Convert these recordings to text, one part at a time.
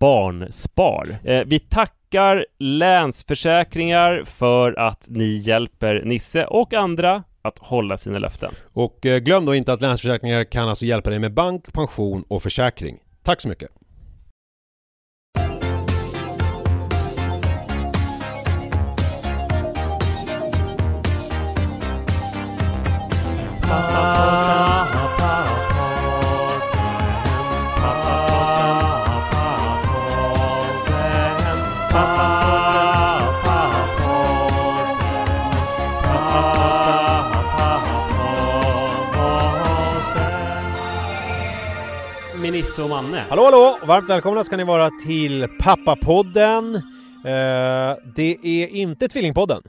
Barnspar. Eh, vi tackar Länsförsäkringar för att ni hjälper Nisse och andra att hålla sina löften. Och eh, glöm då inte att Länsförsäkringar kan alltså hjälpa dig med bank, pension och försäkring. Tack så mycket! Med Nisse och Manne. Hallå hallå! Varmt välkomna ska ni vara till Pappapodden. Eh, det är inte Tvillingpodden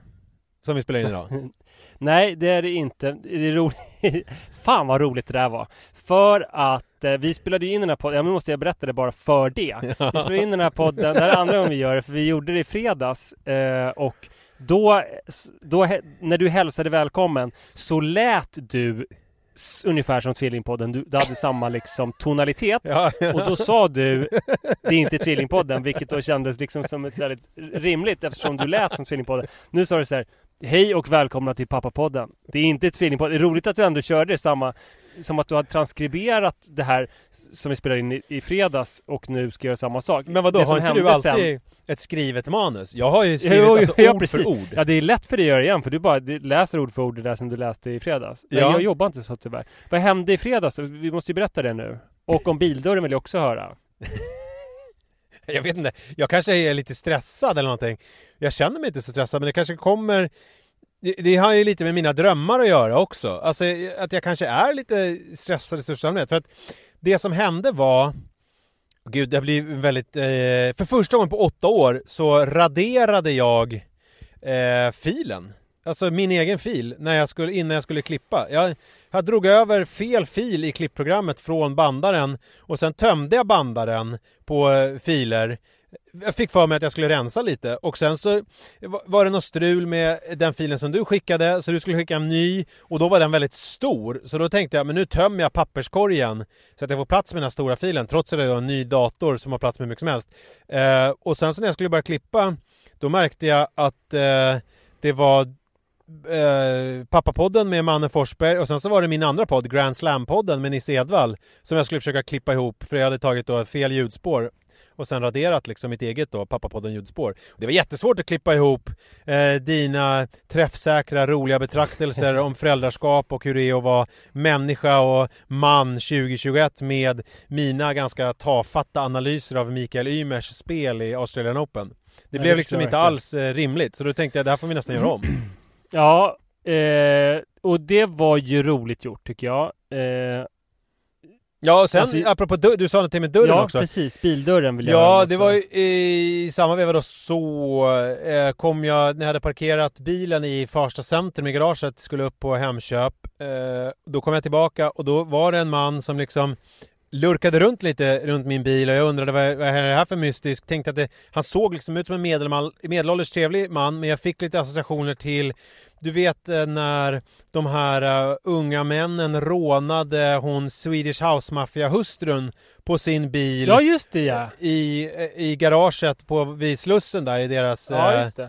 som vi spelar in idag. Nej, det är det inte. Det är roligt. Fan vad roligt det där var. För att eh, vi spelade in den här podden, ja nu måste jag berätta det bara för det. Vi spelade in den här podden, det här är andra gången vi gör det, för vi gjorde det i fredags. Eh, och då, då, när du hälsade välkommen, så lät du ungefär som Tvillingpodden. Du, du hade samma liksom tonalitet. Ja, Och då sa du Det är inte Tvillingpodden Vilket då kändes liksom som ett väldigt rimligt Eftersom du lät som Tvillingpodden Nu sa du så här Hej och välkomna till Pappapodden Det är inte Tvillingpodden Det är roligt att du ändå körde samma Som att du hade transkriberat det här Som vi spelade in i, i fredags Och nu ska göra samma sak Men vadå, Det har inte du alltid ett skrivet manus? Jag har ju skrivit Jo, alltså ja, ord precis. för ord. Ja det är lätt för dig att göra igen för du bara läser ord för ord det där som du läste i fredags Nej Ja. jag jobbar inte så tyvärr Vad hände i fredags? Vi måste ju berätta det nu Och om bildörren vill jag också höra Jag vet inte, jag kanske är lite stressad eller någonting. Jag känner mig inte så stressad men det kanske kommer det, det har ju lite med mina drömmar att göra också. Alltså att jag kanske är lite stressad i största allmänhet. För att det som hände var Gud, det blir väldigt... Eh, för första gången på åtta år så raderade jag eh, filen. Alltså min egen fil när jag skulle, innan jag skulle klippa. Jag, jag drog över fel fil i klippprogrammet från bandaren och sen tömde jag bandaren på eh, filer. Jag fick för mig att jag skulle rensa lite och sen så var det något strul med den filen som du skickade så du skulle skicka en ny och då var den väldigt stor så då tänkte jag men nu tömmer jag papperskorgen så att jag får plats med den här stora filen trots att det är en ny dator som har plats med hur mycket som helst. Eh, och sen så när jag skulle börja klippa då märkte jag att eh, det var eh, Pappapodden med Manne Forsberg och sen så var det min andra podd, Grand Slam-podden med Nisse Edvall som jag skulle försöka klippa ihop för jag hade tagit då fel ljudspår och sen raderat liksom mitt eget då, Pappapodden ljudspår. Det var jättesvårt att klippa ihop eh, dina träffsäkra, roliga betraktelser om föräldraskap och hur det är att vara människa och man 2021 med mina ganska tafatta analyser av Mikael Ymers spel i Australian Open. Det Nej, blev det liksom förstår inte alls eh, rimligt, så då tänkte jag det här får vi nästan göra om. Ja, eh, och det var ju roligt gjort tycker jag. Eh, Ja, och sen Alltså- apropå dörr, du sa någonting med dörren ja, också. precis. Bildörren vill jag Ja, det också. var ju i samma veva då så eh, kom jag, när jag hade parkerat bilen i Farsta centrum i garaget, skulle upp på Hemköp. Eh, då kom jag tillbaka och då var det en man som liksom lurkade runt lite runt min bil och jag undrade vad, vad är det här för mystiskt. Tänkte att det, han såg liksom ut som en medelmal, medelålders trevlig man men jag fick lite associationer till du vet eh, när de här uh, unga männen rånade hon Swedish House Mafia hustrun på sin bil Ja, just det ja. i, i garaget på, vid Slussen där i deras Ja, eh,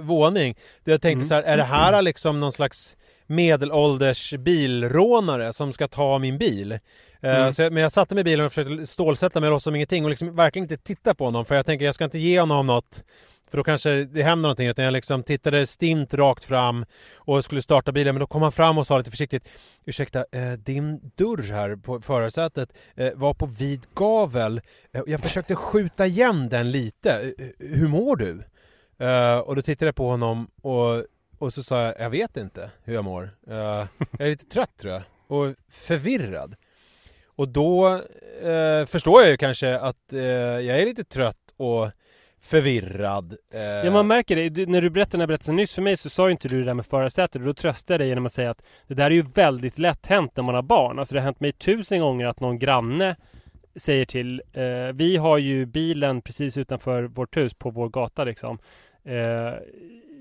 våning. Jag tänkte Mm. så här, är det här liksom någon slags medelålders bilrånare som ska ta min bil? Eh, Mm. Så jag, men jag satte mig i bilen och försökte stålsätta mig och låtsas som ingenting och liksom verkligen inte titta på honom för jag tänker jag ska inte ge honom något för då kanske det händer någonting utan jag liksom tittade stint rakt fram och skulle starta bilen men då kom han fram och sa lite försiktigt Ursäkta, eh, din dörr här på förarsätet eh, var på vid gavel. Eh, jag försökte skjuta igen den lite. Eh, eh, hur mår du? Eh, och då tittade jag på honom och, och så sa jag, jag vet inte hur jag mår. Eh, jag är lite trött tror jag. Och förvirrad. Och då eh, förstår jag ju kanske att eh, jag är lite trött och förvirrad. Eh, Ja man märker det, du, när du berättade den här berättelsen nyss för mig så sa ju inte du det där med förarsätet och då tröstade jag dig genom att säga att det där är ju väldigt lätt hänt när man har barn. Alltså det har hänt mig tusen gånger att någon granne säger till, eh, vi har ju bilen precis utanför vårt hus på vår gata liksom. Eh,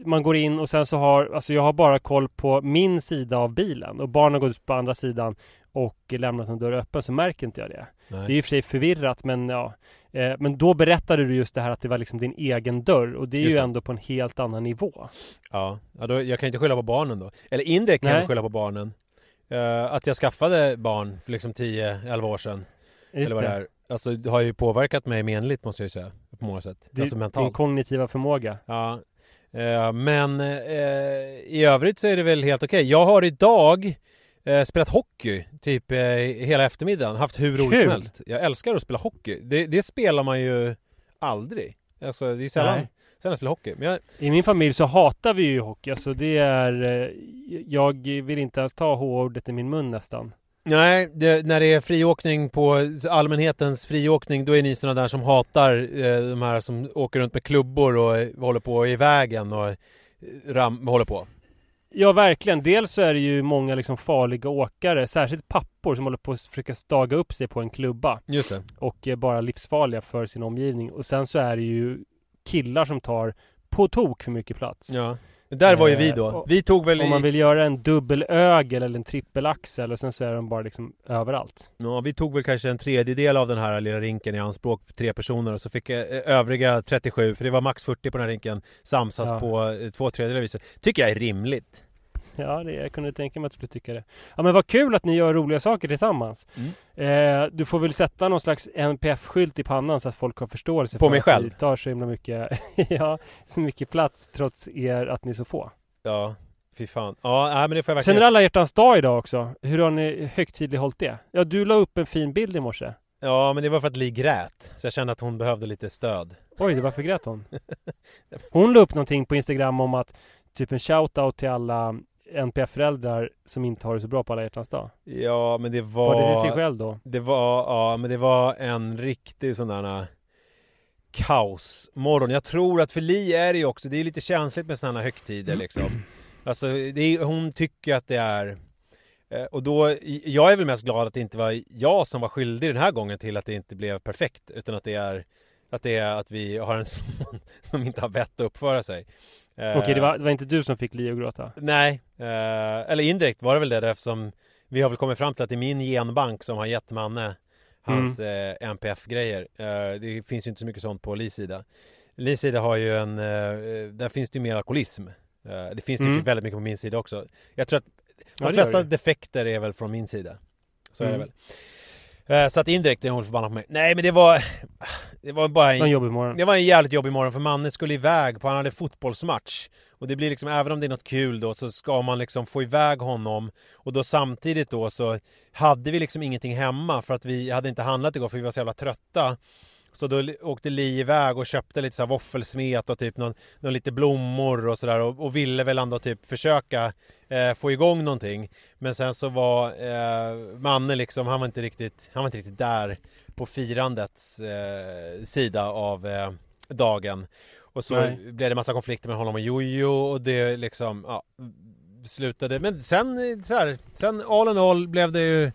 man går in och sen så har, alltså jag har bara koll på min sida av bilen och barnen går ut på andra sidan och lämnat en dörr öppen så märker inte jag det. Nej. Det är i och för sig förvirrat men ja. Eh, men då berättade du just det här att det var liksom din egen dörr och det är Just ju det. ändå på en helt annan nivå. Ja, ja då, jag kan inte skylla på barnen då. Eller indirekt kan Nej. jag skylla på barnen. Eh, att jag skaffade barn för liksom 10-11 år sedan. Just eller vad det. det. är. Alltså det har ju påverkat mig menligt måste jag ju säga. På många sätt. Det- alltså Din mentalt. kognitiva förmåga. Ja. Eh, men eh, i övrigt så är det väl helt okej. Jag har idag eh, spelat hockey typ eh, hela eftermiddagen. Haft hur roligt Kul. som helst. Jag älskar att spela hockey. Det, det spelar man ju aldrig. Alltså det är sällan, Nej. sällan jag spelar hockey. Men jag, I min familj så hatar vi ju hockey. Alltså det är... eh, Jag vill inte ens ta H-ordet i min mun nästan. Nej, det, när det är friåkning på allmänhetens friåkning då är ni sådana där som hatar eh, de här som åker runt med klubbor och håller på i vägen och eh, ram, håller på. Ja, verkligen. Dels så är det ju många liksom farliga åkare, särskilt pappor som håller på att försöka staga upp sig på en klubba Just det. och är bara livsfarliga för sin omgivning. Och sen så är det ju killar som tar på tok för mycket plats. Ja. Där var ju vi Eh, då. Vi tog väl Om man vill göra en dubbelögel eller en trippelaxel och sen så är de bara liksom överallt. ja, vi tog väl kanske en tredjedel av den här lilla rinken i anspråk för tre personer och så fick eh, övriga 37, för det var max 40 på den här rinken, samsas Ja. på eh, två tredjedelar viset. Tycker jag är rimligt. Ja, det, jag kunde tänka mig att du skulle tycka det. Ja, men vad kul att ni gör roliga saker tillsammans. Mm. Eh, du får väl sätta någon slags NPF-skylt i pannan så att folk har förståelse På för mig att själv? ni tar så himla mycket, ja, så mycket plats trots er att ni är så få. Ja, fy fan. Ja, nej, men det får jag Sen verkligen... är det alla hjärtans dag idag också. Hur har ni högtidlighållit det? Ja, du la upp en fin bild i morse. Ja, men det var för att Li grät. Så jag kände att hon behövde lite stöd. Oj, det varför grät hon? Hon la upp någonting på Instagram om att typ en shout-out till alla NPF-föräldrar som inte har det så bra på alla hjärtans dag. Ja, men det var... Var det till sig själv då? Det var, ja, men det var en riktig sån där äh, kaosmorgon. Jag tror att för Li är det ju också, det är lite känsligt med sådana högtider liksom. Alltså, är, hon tycker att det är eh, och då, jag är väl mest glad att det inte var jag som var skyldig den här gången till att det inte blev perfekt utan att det är att det är att vi har en son som inte har vett att uppföra sig. Eh, Okej, det var, det var inte du som fick Li att gråta? Nej, eh, eller indirekt var det väl det eftersom vi har väl kommit fram till att det är min genbank som har gett Manne hans eh, NPF-grejer. Eh, det finns ju inte så mycket sånt på Lis sida. Lis sida har ju en, eh, där finns det ju mer alkoholism. Eh, det finns det ju Mm. väldigt mycket på min sida också. Jag tror att de Ja, det flesta det. defekter är väl från min sida. Så är det Mm. väl. Eh, så att indirekt är hon förbannad på mig. Nej men det var... Det var bara en en, jobbig morgon. det var en jävligt jobbig morgon för Manne skulle iväg på, han hade fotbollsmatch. Och det blir liksom, även om det är något kul då så ska man liksom få iväg honom. Och då samtidigt då så hade vi liksom ingenting hemma för att vi hade inte handlat igår för vi var så jävla trötta. Så då åkte Li iväg och köpte lite så här våffelsmet och typ någon, någon lite blommor och sådär och, och ville väl ändå typ försöka eh, få igång någonting. Men sen så var eh, Manne liksom, han var inte riktigt, han var inte riktigt där på firandets eh, sida av eh, dagen. Och så Nej. blev det massa konflikter med honom och Jojo och det liksom, ja, slutade. Men sen så här, sen all in all blev det ju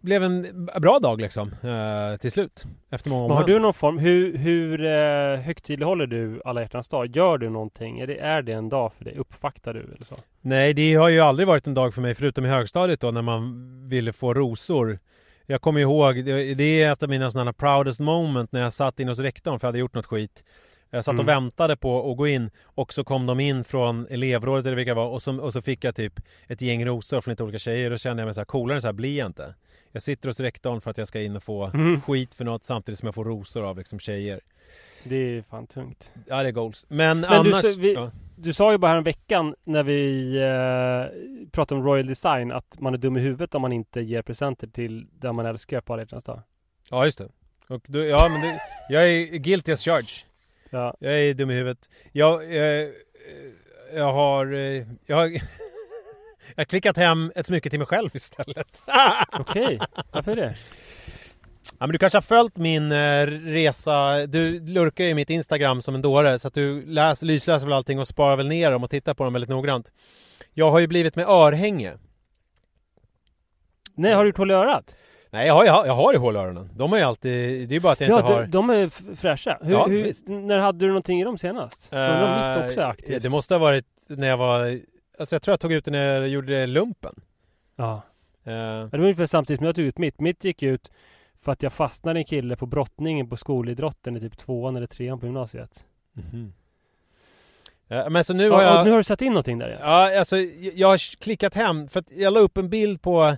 blev en bra dag liksom eh, till slut. Efter många Men har du någon form, hur, hur eh, högtidlighåller du alla hjärtans dag? Gör du någonting? Är det, är det en dag för dig? Uppvaktar du eller så? Nej, det har ju aldrig varit en dag för mig förutom i högstadiet då när man ville få rosor. Jag kommer ihåg, det är ett av mina sådana proudest moment när jag satt in hos rektorn för jag hade gjort något skit. Jag satt och Mm. väntade på att gå in och så kom de in från elevrådet eller vilka det var och så, och så fick jag typ ett gäng rosor från lite olika tjejer och då kände jag mig så här, coolare så här blir jag inte. Jag sitter hos rektorn för att jag ska in och få Mm. skit för något samtidigt som jag får rosor av liksom tjejer. Det är fan tungt. Ja det är goals. Men, Men du, annars... så vi- ja. Du sa ju bara här veckan när vi eh, pratade om Royal Design att man är dum i huvudet om man inte ger presenter till den man älskar på alla hjärtans dag. ja just det. Och du, ja men det, jag är guilty as charged. Ja. Jag är dum i huvudet. Jag, eh, jag har... eh, Jag har, jag har klickat hem ett smycke till mig själv istället. Okej, varför det? Ja men du kanske har följt min eh, resa. Du lurkar ju mitt Instagram som en dåre så att du läs, lysläser väl allting och sparar väl ner dem och tittar på dem väldigt noggrant. Jag har ju blivit med örhänge. Nej, har du gjort hål i örat? Nej jag har, jag har, jag har i öronen. De är ju alltid... Det är bara att jag Ja, inte har... de, de är fräscha. Hur, Ja, hur, när hade du någonting i dem senast? Undrar om mitt också aktivt? Det måste ha varit när jag var... Alltså jag tror jag tog ut det när jag gjorde lumpen. Ja. Ja, Det var ungefär samtidigt som jag tog ut mitt. Mitt gick ut för att jag fastnade i en kille på brottningen på skolidrotten i typ tvåan eller trean på gymnasiet. mhm. Eh, Men så nu Ja, har jag... nu har du satt in någonting där ja. Ja, alltså jag jag har klickat hem för att jag la upp en bild på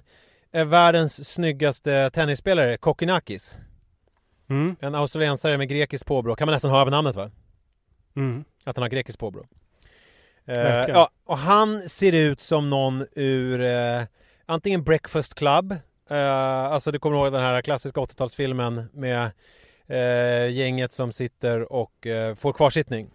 eh, världens snyggaste tennisspelare, Kokkinakis. Mm. En australiensare med grekiskt påbrå. Kan man nästan höra på namnet va? Mm. Att han har grekiskt påbrå. Eh, ja, och han ser ut som någon ur eh, antingen Breakfast Club, eh, alltså du kommer ihåg den här klassiska 80-talsfilmen med eh, gänget som sitter och eh, får kvarsittning.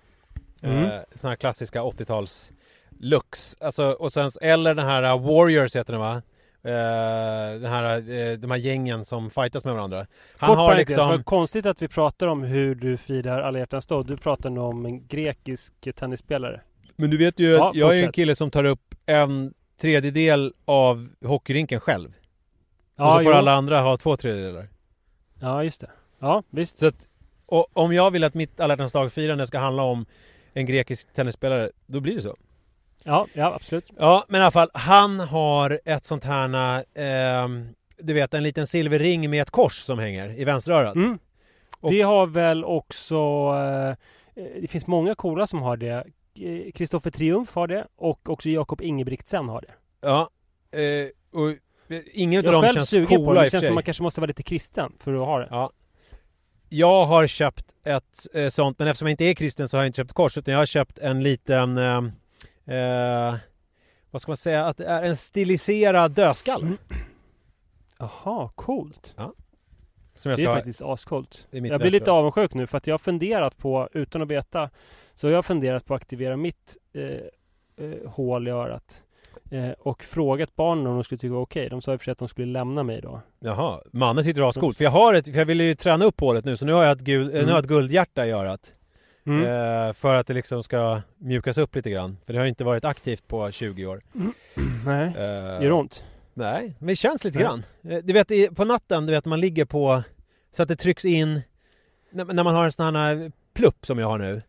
Mm. Eh, såna här klassiska 80-tals looks. Alltså, och sen, eller den här Warriors heter den va? Eh, den här, eh, de här gängen som fightas med varandra. Han Kort har liksom... vad konstigt att vi pratar om hur du firar alla hjärtans dag. Du pratar nu om en grekisk tennisspelare. Men du vet ju Ja, att jag är en fortsätt. kille som tar upp en tredjedel av hockeyrinken själv. Ja, och så får jo. alla andra ha två tredjedelar. Ja, just det. Ja, visst. Så att, och om jag vill att mitt alla hjärtans dag-firande ska handla om en grekisk tennisspelare, då blir det så. Ja, ja absolut. Ja, men i alla fall, han har ett sånt här, ehm, du vet en liten silverring med ett kors som hänger i vänsterörat. Mm. Och- Det har väl också... Eh, det finns många coola som har det. Eh, Kristoffer Triumf har det och också Jakob Ingebrigtsen har det. Ja, eh, och eh, ingen av Jag är dem själv känns sugen på det. coola Det i känns som man kanske måste vara lite kristen för att ha det. Ja. Jag har köpt ett eh, sånt, men eftersom jag inte är kristen så har jag inte köpt kors, utan jag har köpt en liten, eh, vad ska man säga, att det är en stiliserad dödskalle. Mm. Jaha, coolt. Som jag Det ska är ha. faktiskt ascoolt. Jag blir lite avundsjuk nu för att jag har funderat på, utan att veta, så jag har funderat på att aktivera mitt eh, eh, hål i örat. Eh, och frågat barnen om de skulle tycka det okej. De sa i och för sig att de skulle lämna mig då. Jaha, mannen tyckte det var ascoolt. För jag har ett, för jag ville ju träna upp hålet nu, så nu har jag ett, gul, nu har jag ett guldhjärta i örat. Mm. Eh, för att det liksom ska mjukas upp lite grann. För det har inte varit aktivt på 20 år. Nej, Eh, gör det ont? Nej, men det känns lite grann. Eh, Du vet på natten, du vet man ligger på så att det trycks in när, när man har en sån här plupp som jag har nu.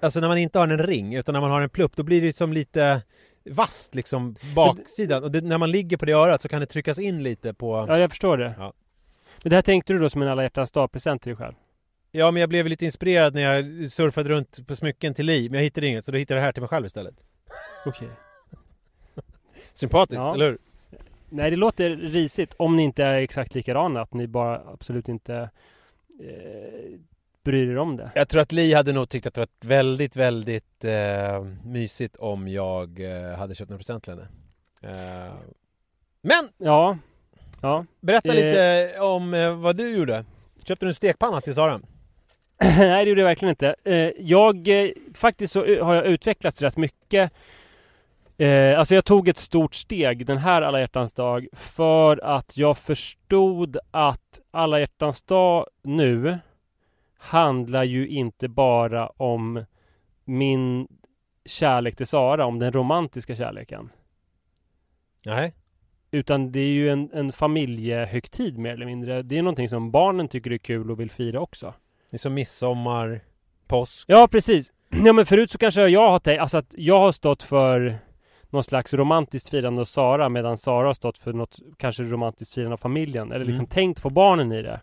Alltså när man inte har en ring utan när man har en plupp då blir det som lite vasst liksom baksidan och det, när man ligger på det örat så kan det tryckas in lite på Ja, jag förstår det. Ja. Men det här tänkte du då som en alla hjärtans dag-present till dig själv? Ja men jag blev lite inspirerad när jag surfade runt på smycken till Li men jag hittade inget så då hittade jag det här till mig själv istället. Okej. Sympatiskt, Ja. eller hur? Nej, det låter risigt om ni inte är exakt likadana, att ni bara absolut inte eh, bryr er om det. Jag tror att Li hade nog tyckt att det var väldigt, väldigt eh, mysigt om jag eh, hade köpt en present till henne. Eh, men! Ja, ja. Berätta Eh. lite om eh, vad du gjorde. Köpte du en stekpanna till Sara? Nej, det gjorde jag verkligen inte. Eh, jag, eh, faktiskt så eh, har jag utvecklats rätt mycket. Alltså jag tog ett stort steg den här alla hjärtans dag för att jag förstod att alla hjärtans dag nu handlar ju inte bara om min kärlek till Sara, om den romantiska kärleken. Nej. Utan det är ju en, en familjehögtid mer eller mindre. Det är någonting som barnen tycker är kul och vill fira också. Det är som midsommar, påsk. Ja, precis. Ja, men förut så kanske jag har tänkt, alltså att jag har stått för någon slags romantiskt firande av Sara medan Sara har stått för något kanske romantiskt firande av familjen. Eller liksom Mm. tänkt på barnen i det.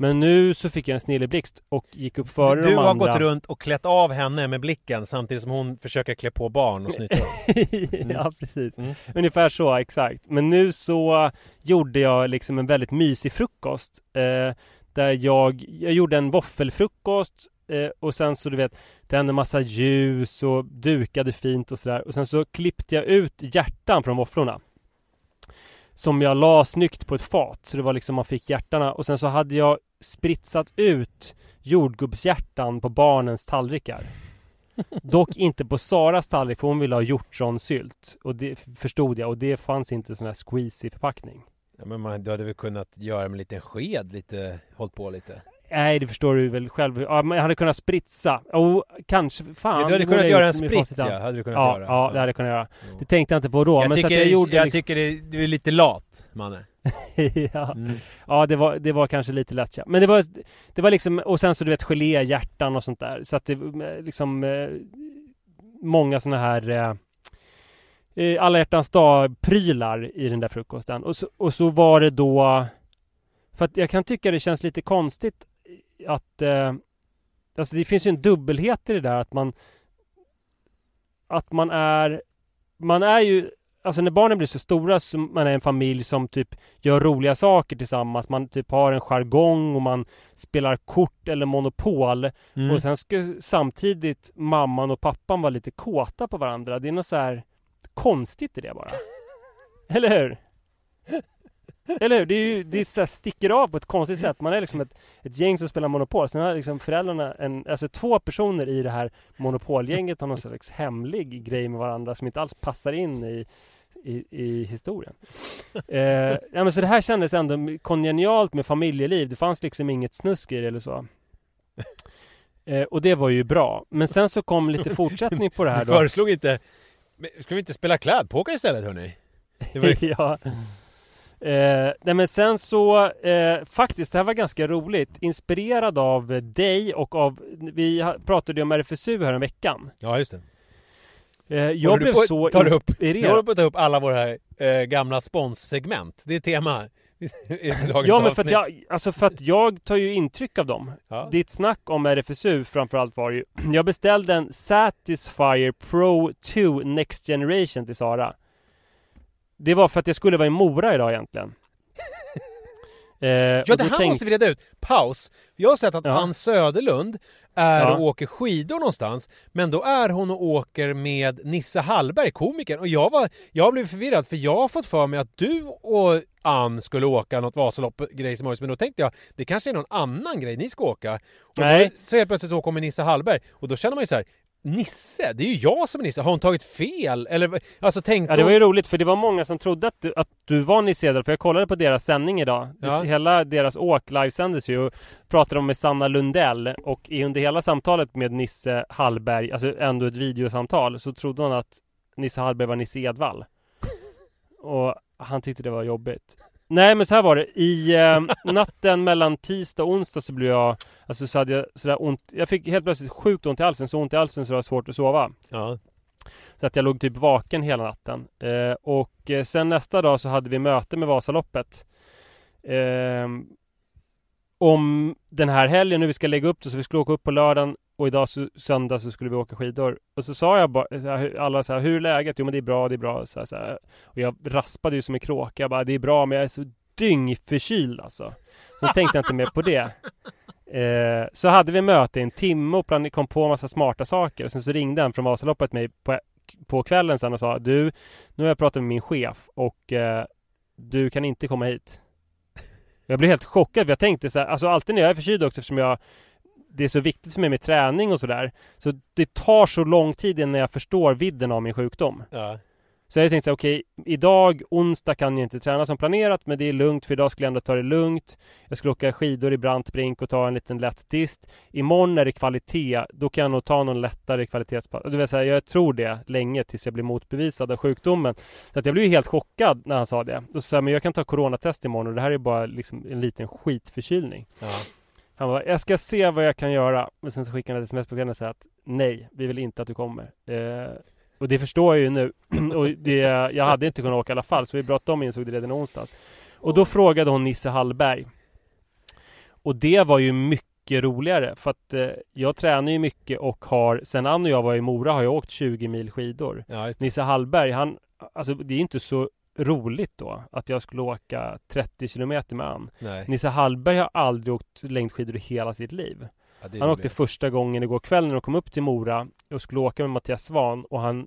Men nu så fick jag en snilleblixt och gick upp före du de har andra. gått runt och klätt av henne med blicken samtidigt som hon försöker klä på barn och snyta dem. ja, precis. Mm. Ungefär så, exakt. Men nu så gjorde jag liksom en väldigt mysig frukost. Eh, där jag, jag gjorde en våffelfrukost eh, och sen så du vet, tände massa ljus och dukade fint och sådär. Och sen så klippte jag ut hjärtan från våfflorna. Som jag la snyggt på ett fat, så det var liksom man fick hjärtarna. Och sen så hade jag spritsat ut jordgubbshjärtan på barnens tallrikar. Dock inte på Saras tallrik för hon ville ha hjortronsylt. Och det förstod jag och det fanns inte sån här squeezy förpackning. Ja, men man, du hade väl kunnat göra med en liten sked lite, hållit på lite. Nej, det förstår du väl själv. Ja, men jag hade kunnat spritsa. Oh, kanske. Fan. Ja, du hade kunnat göra en sprits ja, hade du kunnat Ja, göra. ja, det hade jag kunnat göra. Det tänkte jag inte på då. Jag, men tycker, så jag gjorde jag liksom... tycker det, du är lite lat, Manne. ja. Mm. ja, det var, det var kanske lite lätt ja. Men det var, det var liksom, och sen så du vet geléhjärtan och sånt där. Så att det eh, liksom eh, många såna här eh, alla hjärtans dag-prylar i den där frukosten. Och så, och så var det då för att jag kan tycka det känns lite konstigt att eh, Alltså det finns ju en dubbelhet i det där att man Att man är Man är ju Alltså när barnen blir så stora så man är en familj som typ gör roliga saker tillsammans. Man typ har en jargong och man spelar kort eller monopol. Mm. Och sen ska samtidigt mamman och pappan vara lite kåta på varandra. Det är något så här konstigt i det bara. Eller hur? Eller hur? Det, är ju, det är så här sticker av på ett konstigt sätt. Man är liksom ett, ett gäng som spelar Monopol. Sen har liksom föräldrarna, en, alltså två personer i det här Monopolgänget har någon slags hemlig grej med varandra som inte alls passar in i, i, i historien. Eh, ja, men så det här kändes ändå kongenialt med familjeliv. Det fanns liksom inget snusk i det eller så. Eh, och det var ju bra. Men sen så kom lite fortsättning på det här Du då. föreslog inte... Men Ska vi inte spela klädpoker istället hörni? Var ja. Eh, nej men sen så, eh, faktiskt, det här var ganska roligt. Inspirerad av dig och av, vi pratade ju om RFSU här en veckan. ja, just det. Eh, Håller jag blev på- så tar du upp- Du inspirerad. håller på att ta upp alla våra eh, gamla sponssegment. Det är tema Ja men för att jag, alltså för att jag tar ju intryck av dem. Ja. Ditt snack om RFSU framförallt var ju, jag beställde en Satisfyer Pro 2 Next Generation till Sara. Det var för att jag skulle vara i Mora idag egentligen. Eh, Ja, det här tänk- måste vi reda ut. Paus. Jag har sett att Ja. Ann Söderlund är Ja. och åker skidor någonstans. Men då är hon och åker med Nisse Hallberg, komikern. Och jag, var, jag blev förvirrad för jag har fått för mig att du och Ann skulle åka något Vasalopp-grej som Men då tänkte jag, det kanske är någon annan grej ni ska åka. Och Nej. Då, så helt plötsligt så kommer Nisse Hallberg. Och då känner man ju så här. Nisse? Det är ju jag som är Nisse. Har hon tagit fel? Eller alltså tänkte Ja det var ju hon... roligt för det var många som trodde att du, att du var Nisse Edel för jag kollade på deras sändning idag. Ja. Hela deras åk livesändes ju och pratade de med Sanna Lundell och i under hela samtalet med Nisse Hallberg, alltså ändå ett videosamtal, så trodde hon att Nisse Hallberg var Nisse Edvall. Och han tyckte det var jobbigt. Nej men så här var det, i eh, natten mellan tisdag och onsdag så blev jag Alltså så hade jag sådär ont Jag fick helt plötsligt sjukt ont i halsen, så ont i halsen så det var svårt att sova Ja. så att jag låg typ vaken hela natten. Eh, och eh, sen nästa dag så hade vi möte med Vasaloppet. Eh, om den här helgen, nu vi ska lägga upp det, så vi skulle åka upp på lördagen och idag så, söndag så skulle vi åka skidor. Och så sa jag bara, så här, alla så här, hur är läget? Jo men det är bra, det är bra. Så här, så här. Och jag raspade ju som en kråka. Jag bara, det är bra men jag är så dyngförkyld alltså. Så tänkte jag inte mer på det. Eh, så hade vi möte i en timme och plan- kom på en massa smarta saker. Och sen så ringde han från Vasaloppet mig på, på kvällen sen och sa Du, nu har jag pratat med min chef och eh, du kan inte komma hit. Jag blev helt chockad för jag tänkte så här, alltså alltid när jag är förkyld också eftersom jag det är så viktigt för mig med träning och sådär. Så det tar så lång tid innan jag förstår vidden av min sjukdom. Ja. Så jag tänkte så här, okej, idag, onsdag kan jag inte träna som planerat, men det är lugnt för idag skulle jag ändå ta det lugnt. Jag skulle åka skidor i brant brink och ta en liten lätt dist. Imorgon är det kvalitet, då kan jag nog ta någon lättare kvalitetspass. Det vill säga, jag tror det länge tills jag blir motbevisad av sjukdomen. Så att jag blev ju helt chockad när han sa det. Då sa jag, men jag kan ta coronatest imorgon och det här är bara liksom en liten skitförkylning. Ja. Han var jag ska se vad jag kan göra. Men sen så skickade han ett sms på kvällen och sa att nej, vi vill inte att du kommer. Eh, och det förstår jag ju nu. och det, jag hade inte kunnat åka i alla fall, så det är bra att de insåg det redan onsdags. Och då frågade hon Nisse Hallberg. Och det var ju mycket roligare för att eh, jag tränar ju mycket och har, sen Ann och jag var i Mora har jag åkt 20 mil skidor. Ja. Nisse Hallberg, han, alltså det är inte så roligt då att jag skulle åka 30 kilometer med. Nej. Nisse Hallberg har aldrig åkt längdskidor i hela sitt liv. Ja, det Han åkte roligt. första gången igår kväll när de kom upp till Mora och skulle åka med Mattias Svan och han, eh,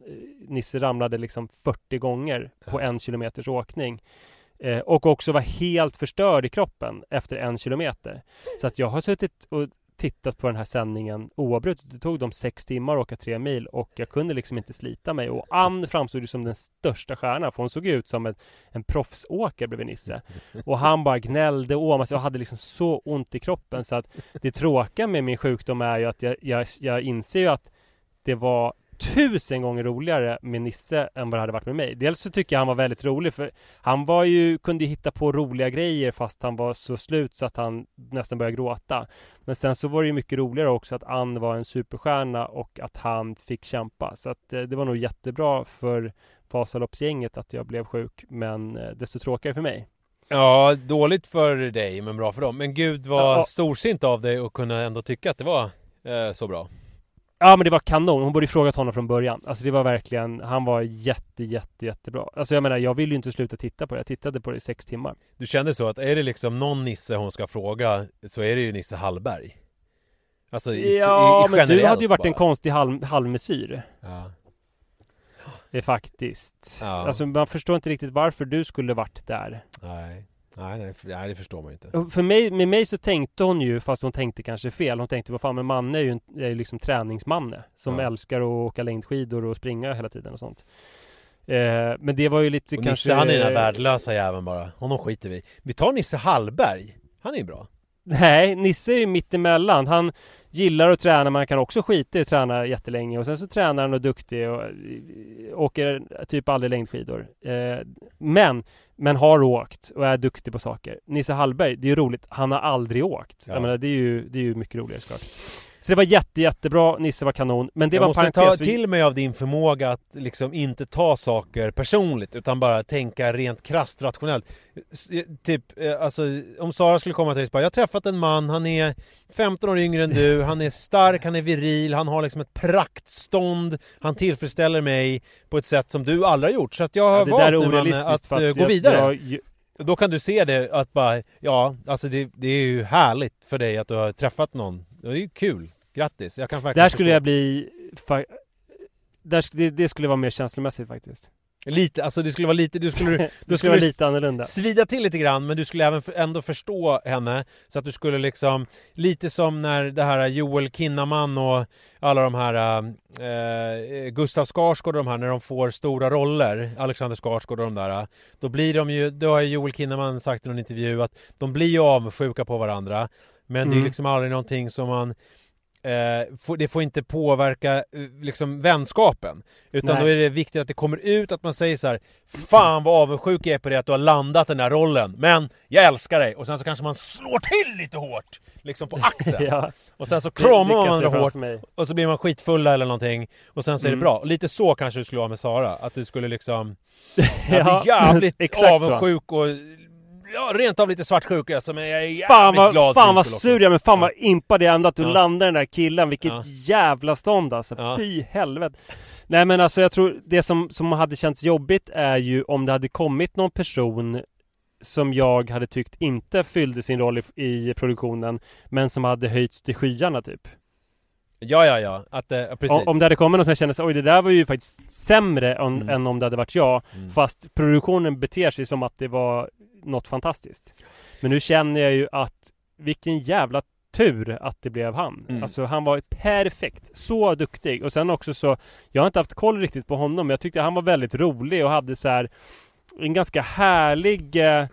Nisse ramlade liksom 40 gånger på Ja. en kilometers åkning. Eh, och också var helt förstörd i kroppen efter en kilometer. Så att jag har suttit och tittat på den här sändningen oavbrutet. Det tog dem sex timmar att åka tre mil och jag kunde liksom inte slita mig. Och Ann framstod ju som den största stjärnan för hon såg ut som en, en proffsåkare bredvid Nisse. Och han bara gnällde och åmade sig och hade liksom så ont i kroppen så att det tråkiga med min sjukdom är ju att jag, jag, jag inser ju att det var tusen gånger roligare med Nisse än vad det hade varit med mig. Dels så tycker jag han var väldigt rolig för han var ju, kunde hitta på roliga grejer fast han var så slut så att han nästan började gråta. Men sen så var det ju mycket roligare också att Ann var en superstjärna och att han fick kämpa. Så att eh, det var nog jättebra för Vasaloppsgänget att jag blev sjuk men eh, desto tråkigare för mig. Ja, dåligt för dig men bra för dem. Men gud vad Ja. storsint av dig att kunna ändå tycka att det var eh, så bra. Ja men det var kanon, hon borde ju frågat honom från början Alltså det var verkligen, han var jätte jätte jättebra Alltså jag menar, jag vill ju inte sluta titta på det Jag tittade på det i sex timmar Du kände så att är det liksom någon Nisse hon ska fråga så är det ju Nisse Hallberg. Alltså i, Ja i, i men du hade ju varit en bara. konstig halv, halvmesyr Ja. Det är faktiskt Ja. Alltså man förstår inte riktigt varför du skulle varit där Nej. Nej, nej, för- nej, det förstår man ju inte. För mig, med mig så tänkte hon ju, fast hon tänkte kanske fel Hon tänkte, vad fan, men Manne är ju, en, är ju liksom träningsmanne Som Ja. älskar att åka längdskidor och springa hela tiden och sånt eh, Men det var ju lite Och kanske Nisse han är den här värdelösa jäveln bara. Honom skiter vi. Vi tar Nisse Hallberg. Han är ju bra. Nej, Nisse är ju mittemellan. Han gillar att träna, men han kan också skita i att träna jättelänge. Och sen så tränar han och är duktig och åker typ aldrig längdskidor. Eh, men, men har åkt och är duktig på saker. Nisse Hallberg, det är ju roligt. Han har aldrig åkt. Ja. Jag menar, det är ju, det är ju mycket roligare såklart. Så det var jätte, jättebra. Nisse var kanon. Men det jag var en måste parentes. ta till mig av din förmåga att liksom inte ta saker personligt utan bara tänka rent krasst rationellt. S- Typ, eh, alltså om Sara skulle komma till dig och bara Jag har träffat en man, han är 15 år yngre än du, han är stark, han är viril, han har liksom ett praktstånd, han tillfredsställer mig på ett sätt som du aldrig har gjort. Så att jag har Ja, det där är valt orealistiskt att, eh, att gå vidare. jag- Då kan du se det att bara, ja, alltså det, det är ju härligt för dig att du har träffat någon. Det är ju kul. Grattis, jag kan där skulle förstå. jag bli... Fa- där, det, det skulle vara mer känslomässigt faktiskt. Lite, alltså det skulle vara lite, du skulle, du skulle vara lite annorlunda. svida till lite grann men du skulle även för- ändå förstå henne så att du skulle liksom Lite som när det här Joel Kinnaman och alla de här eh, Gustav Skarsgård och de här när de får stora roller Alexander Skarsgård och de där Då blir de ju, då har Joel Kinnaman sagt i någon intervju att de blir ju avundsjuka på varandra Men det är Mm. liksom aldrig någonting som man Eh, det får inte påverka eh, liksom vänskapen Utan Nej. då är det viktigt att det kommer ut att man säger så här Fan vad avundsjuk jag är på det att du har landat den här rollen Men jag älskar dig Och sen så kanske man slår till lite hårt Liksom på axeln ja, Och sen så kramar man varandra hårt. Och så blir man skitfulla eller någonting Och sen så är det Mm. bra Och lite så kanske du skulle vara med Sara Att du skulle liksom Ja, jävligt exakt så. avundsjuk och ja, rent av lite svartsjuka som jag är jävligt Fan vad, glad fan vad sur jag men fan vad impad jag är ändå att du Ja. landar den där killen. Vilket Ja. jävla stånd alltså. Ja. Fy helvete. Nej men alltså jag tror det som, som hade känts jobbigt är ju om det hade kommit någon person som jag hade tyckt inte fyllde sin roll i, i produktionen men som hade höjts till skyarna typ. Ja, ja, ja. Att, eh, precis. Om, det hade kommit något som jag kände så, oj det där var ju faktiskt sämre än, Mm. än om det hade varit jag. Mm. Fast produktionen beter sig som att det var något fantastiskt. Men nu känner jag ju att vilken jävla tur att det blev han. Mm. Alltså han var perfekt. Så duktig. Och sen också så, jag har inte haft koll riktigt på honom. Men jag tyckte han var väldigt rolig och hade så här en ganska härlig eh,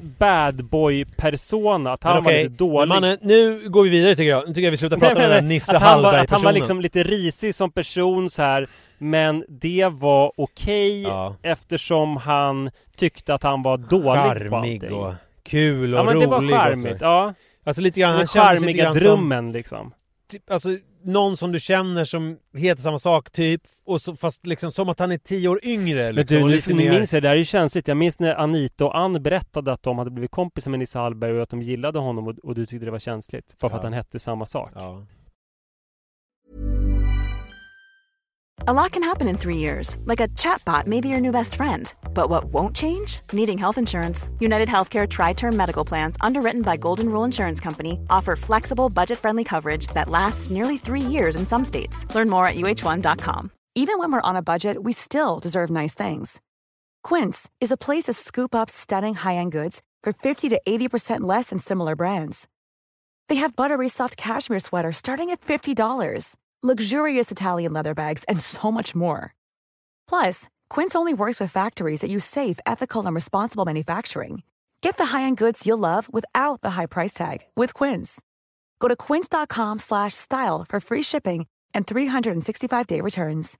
bad boy persona. Att han Men var lite dålig. Men mannen, nu går vi vidare tycker jag. Nu tycker jag vi slutar prata nej, med den där Nisse att han var, att han Hallberg-personen. var liksom lite risig som person så här. Men det var okej Ja. eftersom han tyckte att han var dålig på allting. Charmig och kul och Ja men rolig det var charmigt, ja. Alltså lite grann, han kändes lite grann som... drömmen liksom. Typ, alltså någon som du känner som heter samma sak typ, och så, fast liksom som att han är tio år yngre Men liksom, du, nu, lite nu mer... minns jag, det här är ju känsligt. Jag minns när Anita och Ann berättade att de hade blivit kompisar med Nisse Hallberg och att de gillade honom och, och du tyckte det var känsligt. Bara för Ja. att han hette samma sak. Ja. A lot can happen in three years, like a chatbot may be your new best friend. But what won't change? Needing health insurance. United Healthcare Tri Term Medical Plans, underwritten by Golden Rule Insurance Company, offer flexible, budget friendly coverage that lasts nearly three years in some states. Learn more at uh1.com. Even when we're on a budget, we still deserve nice things. Quince is a place to scoop up stunning high-end goods for 50 to 80% less than similar brands. They have buttery soft cashmere sweaters starting at $50, luxurious Italian leather bags, and so much more. Plus, Quince only works with factories that use safe, ethical, and responsible manufacturing. Get the high-end goods you'll love without the high price tag with Quince. Go to quince.com slash style for free shipping and 365-day returns.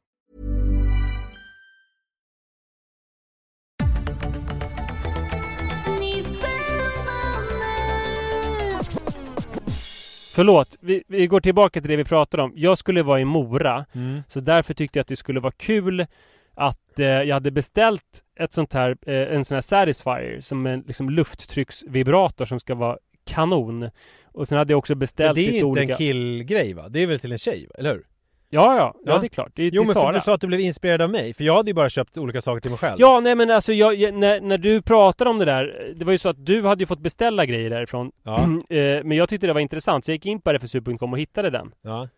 Förlåt, vi, vi går tillbaka till det vi pratade om. Jag skulle vara i Mora, Mm. så därför tyckte jag att det skulle vara kul att eh, jag hade beställt ett sånt här, eh, en sån här Satisfyer som en liksom lufttrycksvibrator som ska vara kanon. Och sen hade jag också Men beställt det är lite inte olika... en killgrej va? Det är väl till en tjej, eller hur? Ja, ja, ja, Ja. det är klart. Det är Jo men för Sara. du sa att du blev inspirerad av mig, för jag hade ju bara köpt olika saker till mig själv. Ja, nej men alltså jag, jag, när, när du pratade om det där Det var ju så att du hade ju fått beställa grejer därifrån Ja. eh, Men jag tyckte det var intressant så jag gick in på rfsu.com och hittade den Ja.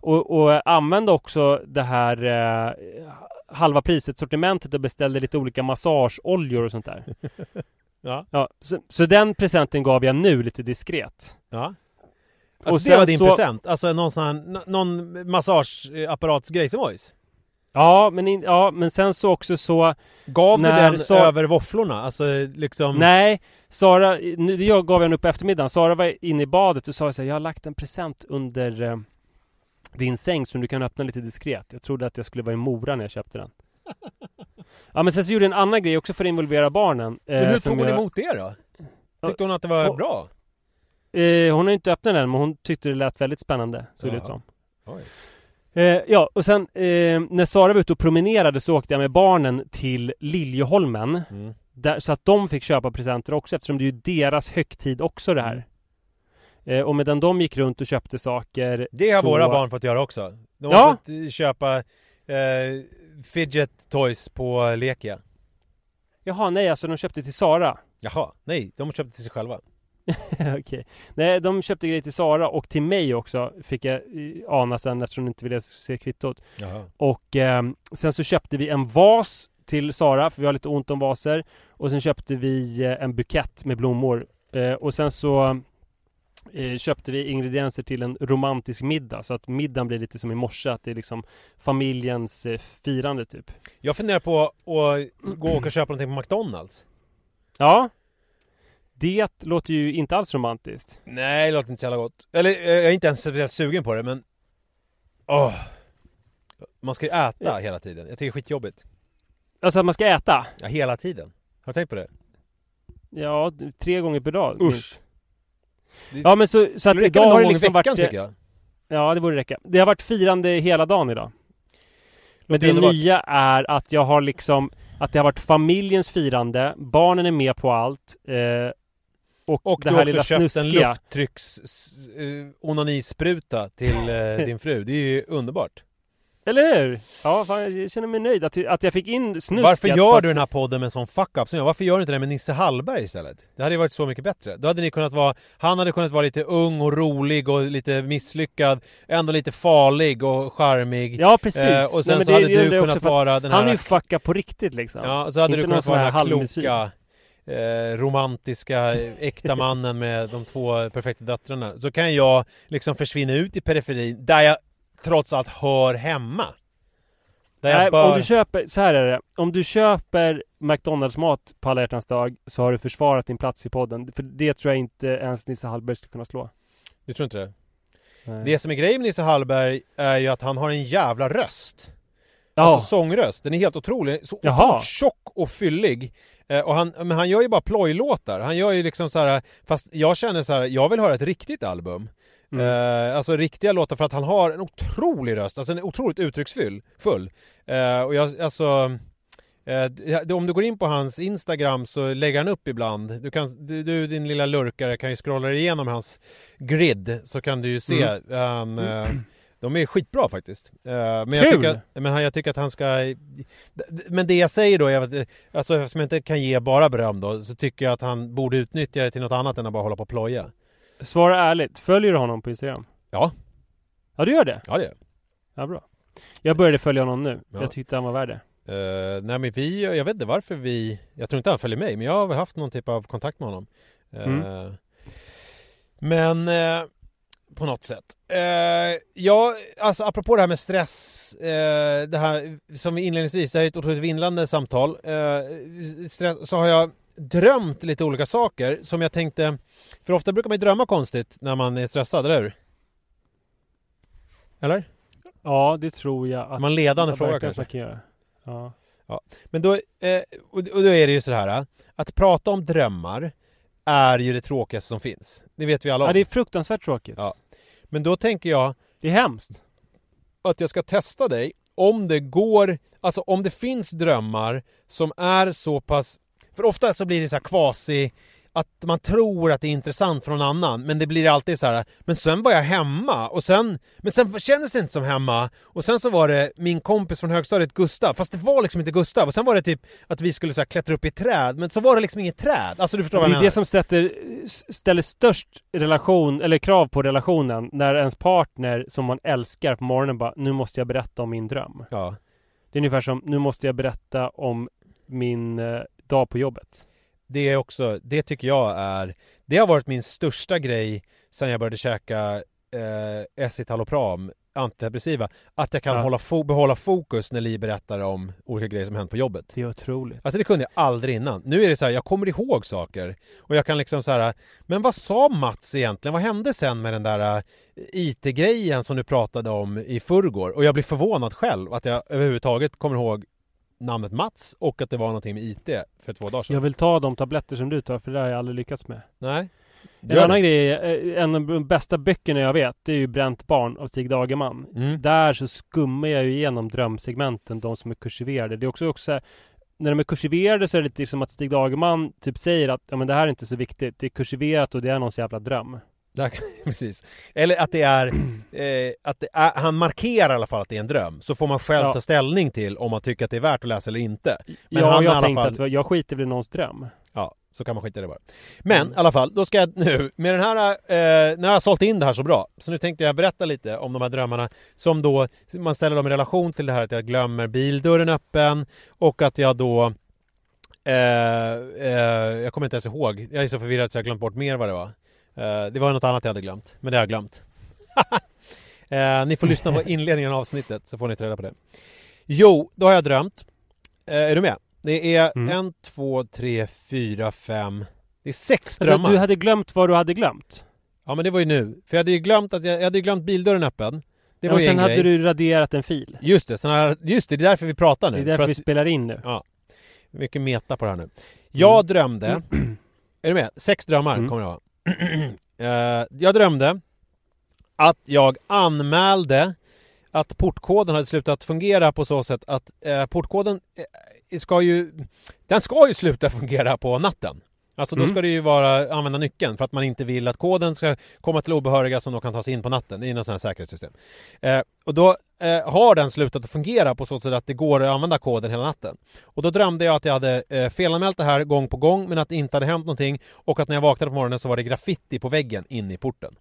Och, och använde också det här eh, halva priset-sortimentet och beställde lite olika massageoljor och sånt där Ja. Ja, så, så den presenten gav jag nu lite diskret ja. Och Alltså det sen var din så- present? Alltså någon sån här, någon massageapparatsgrejsimojs? Ja, men, in, ja, men sen så också så Gav du den så- över våfflorna? Alltså liksom... Nej, Sara, nu, jag gav den upp på eftermiddagen. Sara var inne i badet och sa så här, jag har lagt en present under eh, din säng som du kan öppna lite diskret. Jag trodde att jag skulle vara i Mora när jag köpte den. Ja men sen så gjorde jag en annan grej också för att involvera barnen. eh, Men hur tog hon jag- emot det då? Tyckte hon att det var Och- bra? Eh, hon har inte öppnat den men hon tyckte det lät väldigt spännande. Såg det ut som. Eh, ja, och sen eh, när Sara var ute och promenerade så åkte jag med barnen till Liljeholmen. Mm. Där, så att de fick köpa presenter också eftersom det är ju deras högtid också det här. Eh, och medan de gick runt och köpte saker Det har så... våra barn fått göra också. De har Ja. fått eh, köpa eh, fidget toys på Lekia. Jaha, nej alltså de köpte till Sara. Jaha, nej, de köpte till sig själva. Okej. Nej, de köpte grejer till Sara och till mig också fick jag eh, ana sen eftersom de inte ville se kvittot. Jaha. Och eh, sen så köpte vi en vas till Sara för vi har lite ont om vaser. Och sen köpte vi en bukett med blommor. Eh, och sen så köpte vi ingredienser till en romantisk middag. Så att middagen blir lite som i morse. Att det är liksom familjens eh, firande typ. Jag funderar på att gå och och köpa någonting på McDonalds. Ja. Det låter ju inte alls romantiskt. Nej, det låter inte så jävla gott. Eller eh, jag är inte ens speciellt sugen på det, men... Åh! Man ska ju äta Ja. hela tiden. Jag tycker det är skitjobbigt. Alltså att man ska äta. Ja, hela tiden. Har du tänkt på det? Ja, tre gånger per dag. Usch. minst. Det Ja men så, så att idag har det liksom veckan varit... tycker jag. Ja, det borde räcka. Det har varit firande hela dagen idag. Men det nya är att jag har liksom Att det har varit familjens firande, barnen är med på allt. Eh, och, Och det du här har också lilla köpt en snuskiga. lufttrycks uh, onanispruta till eh, din fru. Det är ju underbart. Eller hur? Ja, fan, jag känner mig nöjd att, att jag fick in snusket. Varför gör fast- du den här podden med en sån fuck-up som jag? Varför gör du inte det med Nisse Hallberg istället? Det hade ju varit så mycket bättre. Då hade ni kunnat vara, han hade kunnat vara lite ung och rolig och lite misslyckad, ändå lite farlig och charmig. Ja, precis. Eh, och sen Nej, så hade du kunnat vara den här... Han är ju fucka på riktigt liksom. Ja, så hade Inte du kunnat vara den här kloka, eh, romantiska, äkta mannen med de två perfekta döttrarna. Så kan jag liksom försvinna ut i periferin, där jag trots allt hör hemma. Nej, bör... om du köper, så här är det. Om du köper McDonalds-mat på alla hjärtans dag så har du försvarat din plats i podden. För det tror jag inte ens Nisse Hallberg skulle kunna slå. Du tror inte det? Nej. Det som är grejen med Nisse Hallberg är ju att han har en jävla röst. ja, Alltså sångröst. Den är helt otrolig. Så Jaha. otroligt tjock och fyllig. Eh, och han, men han gör ju bara plojlåtar. Han gör ju liksom så här. Fast jag känner så här. jag vill höra ett riktigt album. Mm. Eh, alltså riktiga låtar för att han har en otrolig röst. Alltså en otroligt uttrycksfull. Full. Eh, och jag, alltså... eh, om du går in på hans Instagram så lägger han upp ibland. Du, kan, du, du din lilla lurkare kan ju scrolla igenom hans grid så kan du ju se. Mm. han, eh, de är skitbra faktiskt. Eh, men, jag tycker, att, men jag tycker att han ska... Men det jag säger då eh, alltså eftersom jag inte kan ge bara beröm då, så tycker jag att han borde utnyttja det till något annat än att bara hålla på och ploja. Svara ärligt. Följer du honom på Instagram? Ja. Ja, du gör det? Ja det är Ja, bra. Jag började följa honom nu. Ja. Jag tyckte han var värd det. Uh, nej men vi, jag vet inte varför vi, jag tror inte han följer mig, men jag har haft någon typ av kontakt med honom. Eh, Mm. Men eh, på något sätt. Uh, ja, alltså apropå det här med stress, det här som vi inledningsvis, det här är ett otroligt vindlande samtal. Stress, så har jag drömt lite olika saker som jag tänkte, för ofta brukar man ju drömma konstigt när man är stressad, eller hur? Eller? Ja, det tror jag att... Man ledande fråga att kanske. man kan göra. Ja. Men då, eh, och då är det ju så här att prata om drömmar är ju det tråkigaste som finns. Det vet vi alla om. ja, det är fruktansvärt tråkigt. Ja. Men då tänker jag Det är hemskt. att jag ska testa dig om det går, alltså om det finns drömmar som är så pass, för ofta så blir det så här kvasi att man tror att det är intressant för någon annan men det blir alltid så här. Men sen var jag hemma och sen Men sen kändes det inte som hemma Och sen så var det min kompis från högstadiet Gustav Fast det var liksom inte Gustav och sen var det typ Att vi skulle så här, klättra upp i ett träd Men så var det liksom inget träd Alltså du förstår vad Det jag är menar det som sätter, ställer störst relation, eller krav på relationen. När ens partner, som man älskar på morgonen bara, nu måste jag berätta om min dröm. Ja Det är ungefär som, nu måste jag berätta om min eh, dag på jobbet. Det är också, det tycker jag är Det har varit min största grej Sen jag började käka eh, Escitalopram Antidepressiva Att jag kan Ja. hålla fo- behålla fokus när Li berättar om olika grejer som hänt på jobbet Det är otroligt. Alltså det kunde jag aldrig innan. Nu är det så här, jag kommer ihåg saker. Och jag kan liksom så här, men vad sa Mats egentligen? Vad hände sen med den där äh, IT-grejen som du pratade om i förrgår? Och jag blir förvånad själv att jag överhuvudtaget kommer ihåg namnet Mats och att det var någonting med IT för två dagar sedan. Jag vill ta de tabletter som du tar, för det har jag aldrig lyckats med. Nej. En Gör annan det. grej, eh, en av de bästa böckerna jag vet, det är ju Bränt barn av Stig Dagerman. Mm. Där så skummar jag ju igenom drömsegmenten, de som är kursiverade. Det är också, också när de är kursiverade så är det lite som att Stig Dagerman typ säger att ja, men det här är inte så viktigt. Det är kursiverat och det är någons jävla dröm. Där, precis. Eller att det är, eh, att det är, han markerar i alla fall att det är en dröm. Så får man själv Ja. ta ställning till om man tycker att det är värt att läsa eller inte. Men ja, han jag tänkte fall- att jag skiter väl i någons dröm. Ja, så kan man skita i det bara. Men Mm. i alla fall, då ska jag nu, med den här, eh, nu har jag sålt in det här så bra. Så nu tänkte jag berätta lite om de här drömmarna som då, man ställer dem i relation till det här att jag glömmer bildörren öppen och att jag då eh, eh, jag kommer inte ens ihåg, jag är så förvirrad så jag har glömt bort mer vad det var. Eh, det var något annat jag hade glömt, men det har jag glömt. eh, ni får lyssna på inledningen av avsnittet så får ni ta reda på det. Jo, då har jag drömt. Eh, är du med? Det är Mm. en, två, tre, fyra, fem Det är sex Alltså, drömmar. du hade glömt vad du hade glömt. Ja men det var ju nu. För jag hade ju glömt att jag, jag hade glömt bildörren öppen. Det Ja, var och sen en hade grej. du raderat en fil. Just det, sen har, just det, det är därför vi pratar nu. Det är därför för vi att, spelar in nu. mycket meta på det här nu. Jag Mm. drömde, är du med? Sex drömmar Mm. kommer det vara. Eh, jag drömde att jag anmälde att portkoden hade slutat fungera på så sätt att eh, portkoden eh, ska ju Den ska ju sluta fungera på natten. Alltså då Mm. ska det ju vara använda nyckeln för att man inte vill att koden ska komma till obehöriga som då kan ta sig in på natten i något sånt här säkerhetssystem. Eh, och då eh, har den slutat att fungera på så sätt att det går att använda koden hela natten. Och då drömde jag att jag hade eh, felanmält det här gång på gång men att det inte hade hänt någonting och att när jag vaknade på morgonen så var det graffiti på väggen in i porten.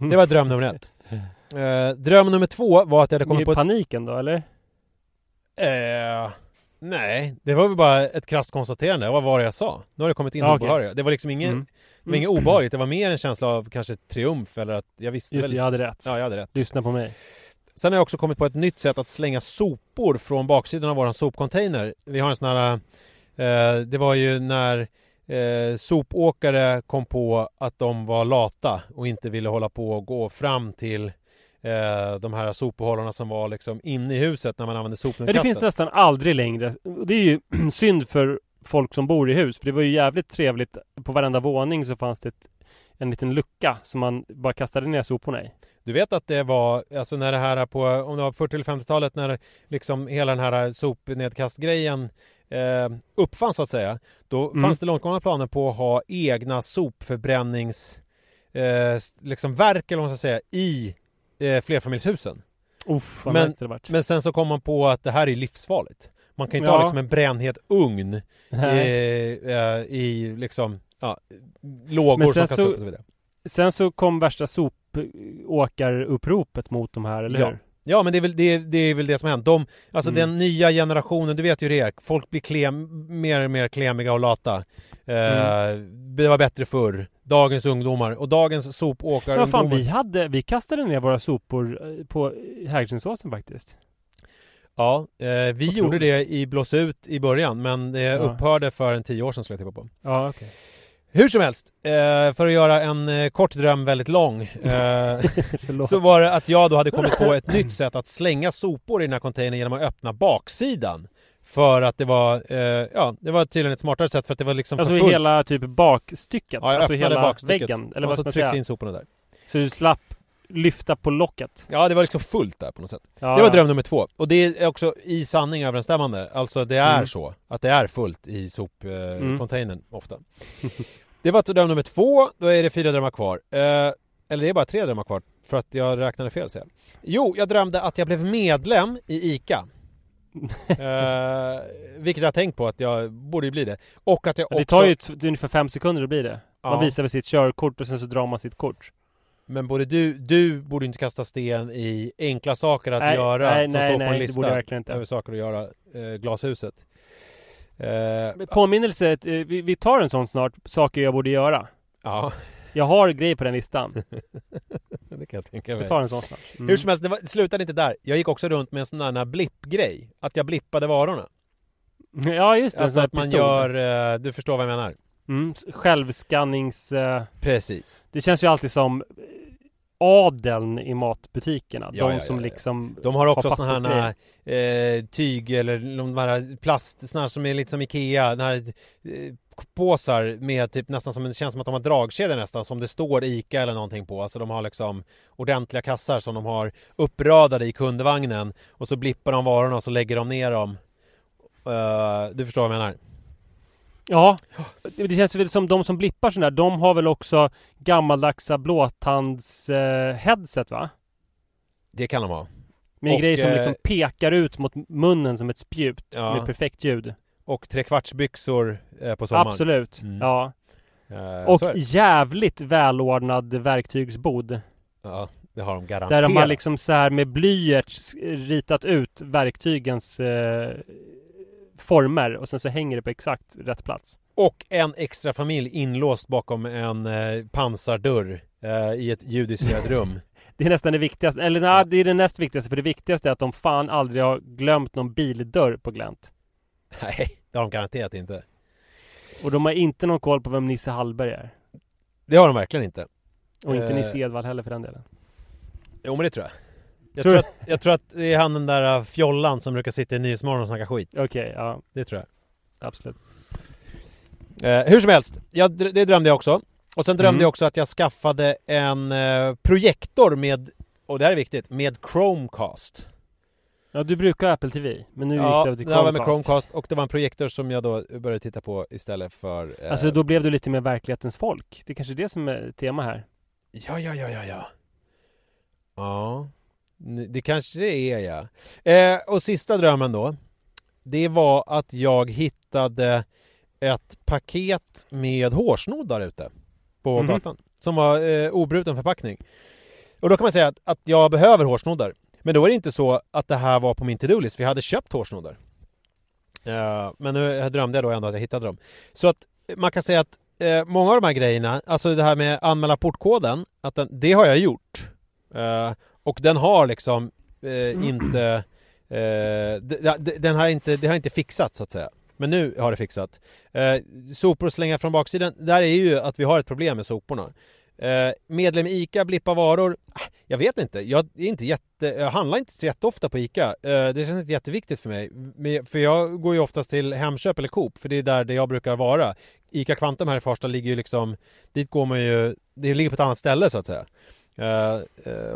Mm. Det var dröm nummer ett. Eh, dröm nummer två var att jag hade kommit Med på ett... paniken då eller? Eh, nej, det var väl bara ett krasst konstaterande. Vad var det jag sa? Nu har det kommit in Ja, obehöriga. Det var liksom ingen, Mm. var inget obehagligt. Det var mer en känsla av kanske triumf eller att jag visste Just väl. jag hade rätt. Ja, jag hade rätt. Lyssna på mig. Sen har jag också kommit på ett nytt sätt att slänga sopor från baksidan av våran sopcontainer. Vi har en sån här... Eh, det var ju när eh, sopåkare kom på att de var lata och inte ville hålla på och gå fram till eh, de här sopbehållarna som var liksom inne i huset när man använde Ja, sopnedkastet. det finns nästan aldrig längre. Det är ju synd för folk som bor i hus. För det var ju jävligt trevligt. På varenda våning så fanns det ett, en liten lucka som man bara kastade ner soporna i. Du vet att det var, alltså när det här på, om det var 40 eller 50-talet när liksom hela den här sopnedkastgrejen eh, uppfanns så att säga. Då Mm. fanns det långtgående planer på att ha egna sopförbrännings eh, liksom verk eller vad man ska säga i eh, flerfamiljshusen. Uff, Men- nice. Men sen så kom man på att det här är livsfarligt. Man kan inte Ja. ha liksom en brännhet ugn eh, eh, i liksom ja, lågor som kastas upp och så vidare. Sen så kom värsta sopåkaruppropet mot de här, eller Ja. hur? Ja men det är väl det, det, är väl det som har hänt. De, alltså Mm. den nya generationen, du vet ju det är. Folk blir klem, mer och mer klemiga och lata. Eh, Mm. Det var bättre förr. Dagens ungdomar och dagens sopåkare vad fan, vi hade, vi kastade ner våra sopor eh, på Hägerstensåsen faktiskt. Ja, eh, vi Otroligt. gjorde det i Blås ut i början men det Ja. upphörde för en tio år sedan skulle jag tippa på. Ja, okej. Hur som helst, eh, för att göra en eh, kort dröm väldigt lång. Eh, så var det att jag då hade kommit på ett nytt sätt att slänga sopor i den här containern genom att öppna baksidan. För att det var, ja, det var tydligen ett smartare sätt för att det var liksom Alltså för fullt. hela typ bakstycket? Ja, jag alltså hela bakstycket väggen? Eller och så tryckte säga? in soporna där. Så du slapp lyfta på locket? Ja, det var liksom fullt där på något sätt. Ja, Det var dröm nummer två. Och det är också i sanning överensstämmande. Alltså det är Mm. så. Att det är fullt i sopcontainern eh, Mm. ofta. det var dröm nummer två. Då är det fyra drömmar kvar. Eh, eller det är bara tre drömmar kvar. För att jag räknade fel så jag. Jo, jag drömde att jag blev medlem i ICA. eh, vilket jag har tänkt på att jag borde ju bli det. Och att jag Men det också... tar ju det ungefär fem sekunder att bli det. Man Ja. visar väl sitt körkort och sen så drar man sitt kort. Men både du, du borde inte kasta sten i enkla saker att Nej, göra nej, som nej, står på en nej, det lista borde jag verkligen inte. över saker att göra. Eh, glashuset. Eh, Påminnelse, eh, vi, vi tar en sån snart, saker jag borde göra. ja, Jag har grejer på den listan. det kan jag tänka mig. Vi tar en sån snart. Mm. Hur som helst, det, var, det slutade inte där. Jag gick också runt med en sån där blippgrej. Att jag blippade varorna. Ja just det, Alltså att man pistol. gör, eh, du förstår vad jag menar. Mm, självskannings... Eh, Precis. det känns ju alltid som adeln i matbutikerna. Ja, de ja, som ja, liksom... De har också Har fattat här eh, tyg eller de här plast, såna här som är lite som Ikea, den här eh, påsar med typ nästan som, det känns som att de har dragkedjor nästan, som det står ICA eller någonting på. Alltså de har liksom ordentliga kassar som de har uppradade i kundvagnen och så blippar de varorna och så lägger de ner dem. Eh, du förstår vad jag menar? Ja, det känns väl som de som blippar sådär, de har väl också gammaldagsa blåtands eh, headset va? Det kan de ha. Med en Och, grej som eh, liksom pekar ut mot munnen som ett spjut Ja. med perfekt ljud. Och trekvartsbyxor eh, på sommaren. Absolut. Mm. Ja. Eh, Och jävligt välordnad verktygsbod. Ja, det har de garanterat. Där de har liksom så här med blyerts ritat ut verktygens eh, former och sen så hänger det på exakt rätt plats. Och en extra familj inlåst bakom en eh, pansardörr eh, i ett judisk rum. Det är nästan det viktigaste, eller nej, det är det näst viktigaste för det viktigaste är att de fan aldrig har glömt någon bildörr på glänt. Nej, det har de garanterat inte. Och de har inte någon koll på vem Nisse Hallberg är. Det har de verkligen inte. Och inte Eh. Nisse Edvall heller för den delen. Jo men det tror jag. Jag Tror att, jag tror att det är han den där uh, fjollan som brukar sitta i Nyhetsmorgon och snacka skit. Okej, ja Det tror absolut. jag. Eh, hur som helst, jag, det drömde jag också. Och sen drömde Mm. jag också att jag skaffade en eh, projektor med och det här är viktigt, med Chromecast. Ja, du brukar ha Apple TV, men nu gick du över till det här var Chromecast. med Chromecast och det var en projektor som jag då började titta på istället för... eh, Alltså då blev du lite mer verklighetens folk. Det är kanske är det som är tema här. Ja, ja, ja, ja, ja. Ja, det kanske det är ja. Eh, och sista drömmen då. Det var att jag hittade ett paket med hårsnoddar ute på Mhm. gatan. Som var eh, obruten förpackning. Och då kan man säga att, att jag behöver hårsnoddar. Men då är det inte så att det här var på min to-do-list, för jag hade köpt hårsnoddar. Eh, men nu drömde jag då ändå att jag hittade dem. Så att man kan säga att eh, många av de här grejerna, alltså det här med anmäla portkoden, att den, det har jag gjort. Och den har liksom eh, inte, eh, d- d- den har inte, det har inte fixat så att säga. Men nu har det fixat. Eh, sopor slänga från baksidan, där är ju att vi har ett problem med soporna. Eh, medlem i ICA, blippa varor. Ah, Jag vet inte, jag är inte jätte, jag handlar inte så jätteofta på ICA. Eh, det känns inte jätteviktigt för mig. För jag går ju oftast till Hemköp eller Coop, för det är där det jag brukar vara. ICA Kvantum här i Farsta ligger ju liksom, dit går man ju, det ligger på ett annat ställe så att säga.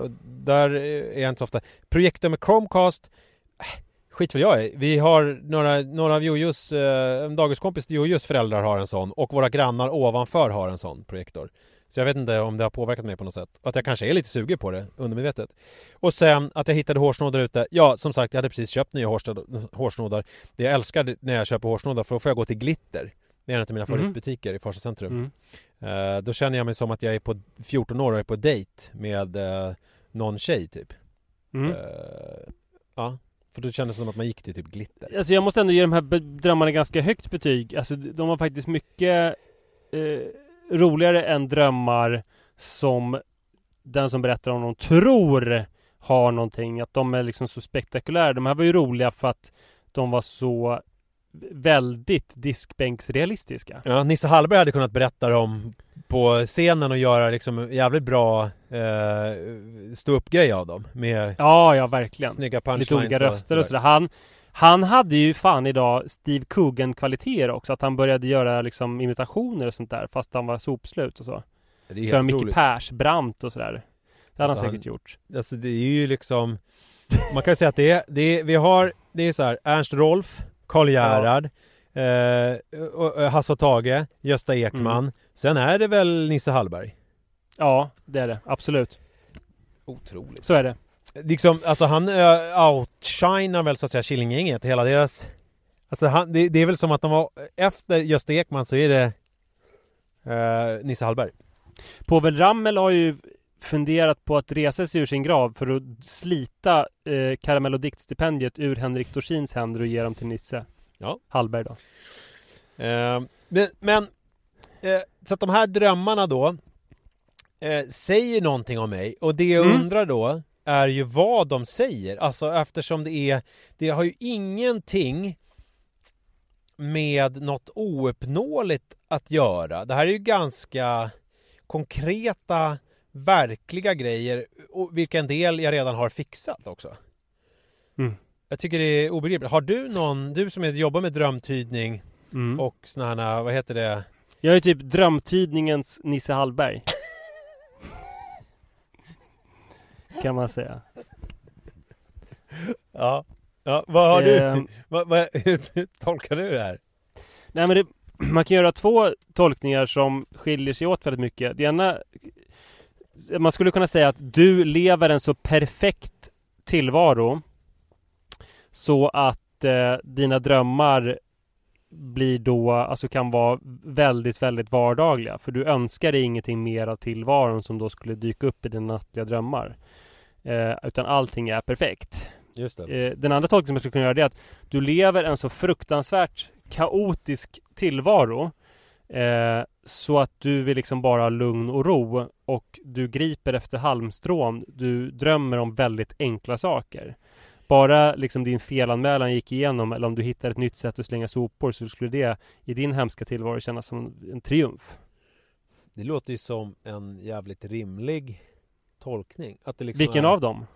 Och där är jag inte så ofta. Projektor med Chromecast, äh, skit vad jag är. Vi har några, några av Jojos, eh, en dagiskompis till Jojos föräldrar har en sån och våra grannar ovanför har en sån projektor. Så jag vet inte om det har påverkat mig på något sätt. Att jag kanske är lite sugen på det, undermedvetet. Och sen att jag hittade hårsnoddar ute. Ja, som sagt, jag hade precis köpt nya hårsnoddar. Det jag älskar när jag köper hårsnoddar, för då får jag gå till Glitter. Det är en av mina Mhm. favoritbutiker i Farsta centrum. Mm. Eh, då känner jag mig som att jag är på 14 år och är på dejt med eh, någon tjej typ. Mm. Eh, ja, för då kändes det som att man gick till typ glitter. Alltså jag måste ändå ge de här drömmarna ganska högt betyg. Alltså de var faktiskt mycket eh, roligare än drömmar som den som berättar om dem tror har någonting. Att de är liksom så spektakulära. De här var ju roliga för att de var så väldigt diskbänksrealistiska. Ja, Nisse Hallberg hade kunnat berätta dem på scenen och göra liksom jävligt bra eh, stå-upp-grej av dem. Med Ja, ja verkligen. snygga punchlines Lite olika röster och sådär. Han, han hade ju fan idag Steve Coogan-kvaliteter också. Att han började göra liksom imitationer och sånt där. Fast han var sopslut och så. Det är Köra Micke. Persbrandt och sådär. Det hade Alltså, han säkert han- gjort. Alltså det är ju liksom Man kan säga att det är, det är vi har Det är så här Ernst Rolf Karl Gerhard eh, och- och Hasse och Tage Gösta Ekman Mm. Sen är det väl Nisse Hallberg Ja, det är det. Absolut. Otroligt Så är det. Liksom, alltså han uh, outshinar väl så att säga Killinggänget, hela deras Alltså han, det, det är väl som att de var Efter Gösta Ekman så är det eh, Nisse Hallberg Povel Ramel har ju funderat på att resa sig ur sin grav för att slita eh, karamell och diktstipendiet ur Henrik Dorsins händer och ge dem till Nisse. Ja. Hallberg då. Eh, men, men eh, så att de här drömmarna då eh, säger någonting om mig och det jag Mm. undrar då är ju vad de säger. Alltså eftersom det är, det har ju ingenting med något ouppnåeligt att göra. Det här är ju ganska konkreta, verkliga grejer och vilken del jag redan har fixat också. Mm. Jag tycker det är obegripligt. Har du någon, du som är- jobbar med drömtydning Mm. och såna här, vad heter det? Jag är typ drömtydningens Nisse Hallberg. kan man säga. Ja. Ja, vad har du? Ehm. vad, vad, hur tolkar du det här? Nej men det, man kan göra två tolkningar som skiljer sig åt väldigt mycket. Det ena Man skulle kunna säga att du lever en så perfekt tillvaro Så att eh, dina drömmar blir då, alltså kan vara väldigt, väldigt vardagliga. För du önskar dig ingenting mer av tillvaron som då skulle dyka upp i dina nattliga drömmar. Eh, utan allting är perfekt. Just. Eh, den andra tolkningen som jag skulle kunna göra det är att du lever en så fruktansvärt kaotisk tillvaro eh, så att du vill liksom bara ha lugn och ro och du griper efter halmstrån. Du drömmer om väldigt enkla saker. Bara liksom din felanmälan gick igenom eller om du hittar ett nytt sätt att slänga sopor så skulle det i din hemska tillvaro kännas som en triumf. Det låter ju som en jävligt rimlig tolkning. Att det liksom Vilken är... av dem?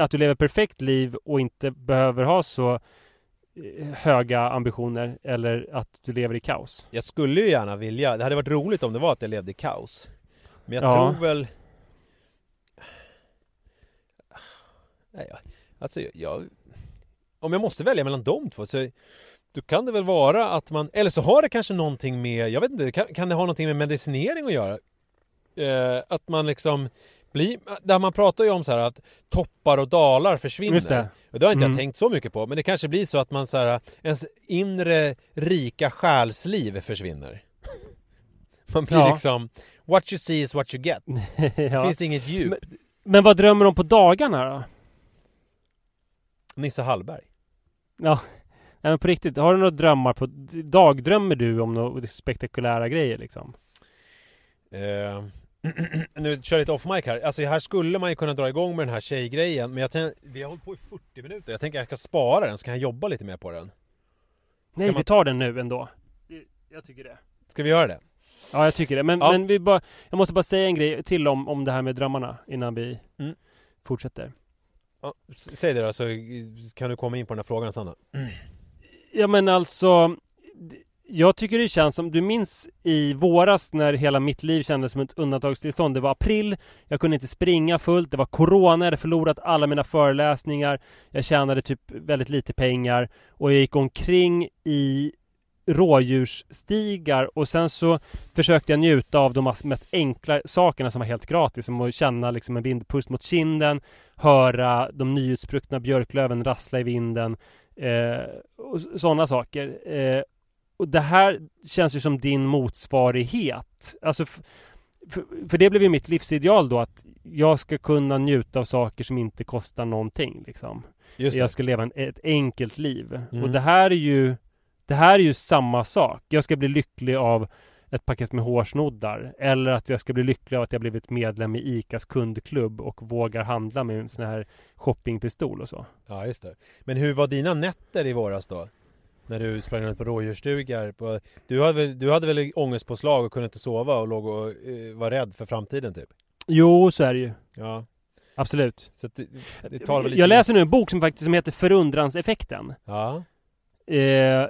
Att du lever perfekt liv och inte behöver ha så höga ambitioner eller att du lever i kaos. Jag skulle ju gärna vilja, det hade varit roligt om det var att jag levde i kaos. Men jag Ja. tror väl Nej, alltså jag, om jag måste välja mellan de två så då kan det väl vara att man, eller så har det kanske någonting med, jag vet inte, kan, kan det ha någonting med medicinering att göra? Eh, att man liksom blir, där man pratar ju om så här att toppar och dalar försvinner. Och det har inte Mm. jag tänkt så mycket på, men det kanske blir så att man så här, ens inre rika själsliv försvinner. Man blir Ja. liksom, what you see is what you get. Det ja. finns inget djup. Men- Men vad drömmer de på dagarna då? Nisse Hallberg. Ja, nej, men på riktigt, har du några drömmar på... Dagdrömmer du om några spektakulära grejer liksom? Eh, nu kör jag lite off mic här. Alltså här skulle man ju kunna dra igång med den här tjejgrejen. Men jag tänker, vi har hållit på i 40 minuter. Jag tänker att jag ska spara den så kan jag jobba lite mer på den. Nej, man- vi tar den nu ändå. Jag tycker det. Ska vi göra det? Ja, jag tycker det. Men, Ja. men vi bara... Jag måste bara säga en grej till om, om det här med drömmarna innan vi Mm. Ja, fortsätter. s- säg det då så kan du komma in på den här frågan Sanna. Ja men alltså jag tycker det känns som, du minns i våras när hela mitt liv kändes som ett undantagstillstånd. Det var april, jag kunde inte springa fullt, det var corona, jag hade förlorat alla mina föreläsningar. Jag tjänade typ väldigt lite pengar och jag gick omkring i rådjursstigar och sen så försökte jag njuta av de mest enkla sakerna som var helt gratis. Som att känna liksom en vindpust mot kinden, höra de nyutspruckna björklöven rassla i vinden eh, och sådana saker. Eh, och det här känns ju som din motsvarighet. Alltså för, för det blev ju mitt livsideal då att jag ska kunna njuta av saker som inte kostar någonting liksom. Jag ska leva en, ett enkelt liv. Mm. Och det här är ju Det här är ju samma sak. Jag ska bli lycklig av ett paket med hårsnoddar. Eller att jag ska bli lycklig av att jag blivit medlem i ICAs kundklubb och vågar handla med en sån här shoppingpistol och så. Ja just det. Men hur var dina nätter i våras då? När du sprang runt på rådjursstugar? På... Du, hade väl, du hade väl ångestpåslag och kunde inte sova och låg och eh, var rädd för framtiden typ? Jo, så är det ju. Ja. Absolut. Så det, det tar väl lite... Jag läser nu en bok som faktiskt som heter Förundranseffekten. Ja. Eh,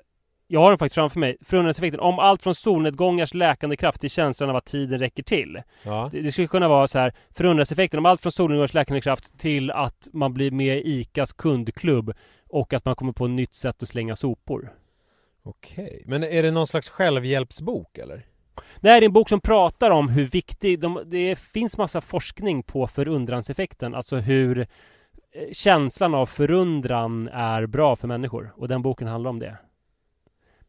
jag har den faktiskt framför mig. Förundranseffekten. Om allt från solnedgångars läkande kraft till känslan av att tiden räcker till. Ja. Det, det skulle kunna vara så här. Förundranseffekten. Om allt från solnedgångars läkande kraft till att man blir med i ICAs kundklubb. Och att man kommer på ett nytt sätt att slänga sopor. Okej. Men är det någon slags självhjälpsbok eller? Det här är en bok som pratar om hur viktig, de, det finns massa forskning på förundranseffekten, alltså hur eh, känslan av förundran är bra för människor. Och den boken handlar om det.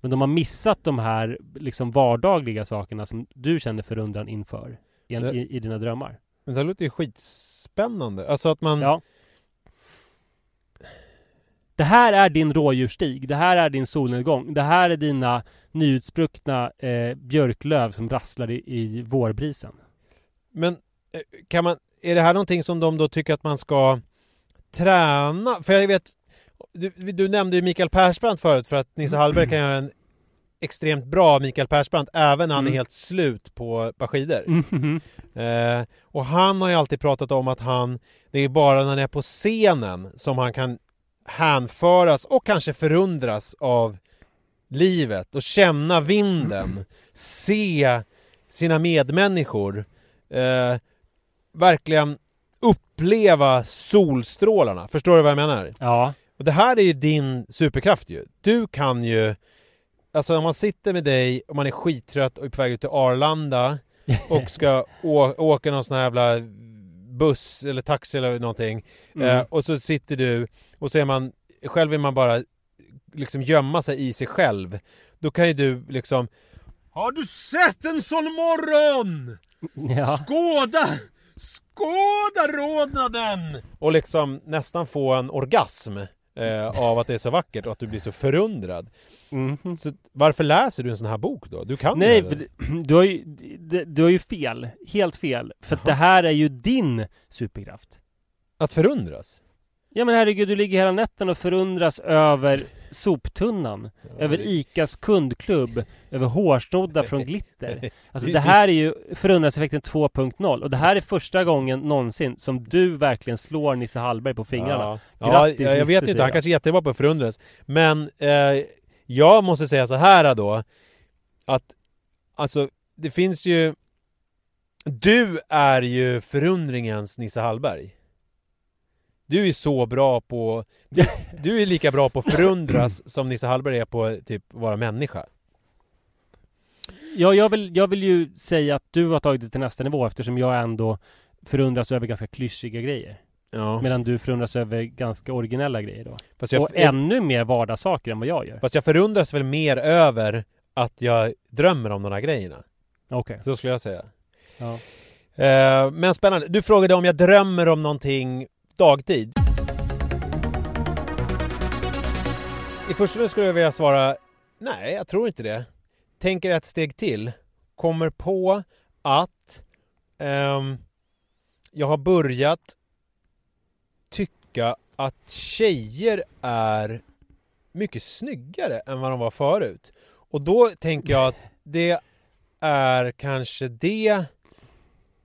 Men de har missat de här liksom vardagliga sakerna som du känner förundran inför i, Det- i, i dina drömmar. Men det här låter ju skitspännande. Alltså att man... Ja. Det här är din rådjursstig. Det här är din solnedgång. Det här är dina nyutspruckna eh, björklöv som rasslar i, i vårbrisen. Men eh, kan man... Är det här någonting som de då tycker att man ska träna? För jag vet... Du, du nämnde ju Mikael Persbrandt förut för att Nisse Hallberg kan göra en extremt bra Mikael Persbrandt även när han är Mm. helt slut på par skidor. Mhm. Eh, och han har ju alltid pratat om att han, det är bara när han är på scenen som han kan hänföras och kanske förundras av livet och känna vinden, se sina medmänniskor, eh, verkligen uppleva solstrålarna. Förstår du vad jag menar? Ja. Och det här är ju din superkraft ju. Du kan ju Alltså om man sitter med dig och man är skittrött och är på väg ut till Arlanda och ska åka någon sån här jävla buss eller taxi eller någonting Mm. eh, och så sitter du och så är man själv vill man bara liksom gömma sig i sig själv då kan ju du liksom Har du sett en sån morgon? ja. Skåda! Skåda rodnaden! Och liksom nästan få en orgasm eh, av att det är så vackert och att du blir så förundrad. Mhm. Så varför läser du en sån här bok då? Du kan Nej, det. du har ju, du har ju fel. Helt fel. För att det här är ju din superkraft. Att förundras? Ja men herregud, du ligger hela natten och förundras över soptunnan. över det- ICAs kundklubb. Över hårsnoddar från glitter. Alltså Det- här är ju förundranseffekten 2.0. Och det här är första gången någonsin som du verkligen slår Nisse Hallberg på fingrarna. Ja, ja Grattis, jag, jag vet inte, han kanske är jättebra på att förundras. Men eh, jag måste säga så här då. Att alltså, det finns ju... Du är ju förundringens Nisse Hallberg. Du är så bra på... Du, du är lika bra på att förundras som Nisse Hallberg är på typ vara människa. Ja, jag vill, jag vill ju säga att du har tagit det till nästa nivå eftersom jag ändå förundras över ganska klyschiga grejer. Ja. Medan du förundras över ganska originella grejer då. Fast jag, och ännu mer vardagssaker än vad jag gör. fast jag förundras väl mer över att jag drömmer om de här grejerna. Okej. Så skulle jag säga. Ja. Eh, men spännande. Du frågade om jag drömmer om någonting dagtid. I första skulle jag vilja svara Nej, jag tror inte det. Tänker ett steg till. Kommer på att ehm, jag har börjat tycka att tjejer är mycket snyggare än vad de var förut. Och då tänker jag att det är kanske det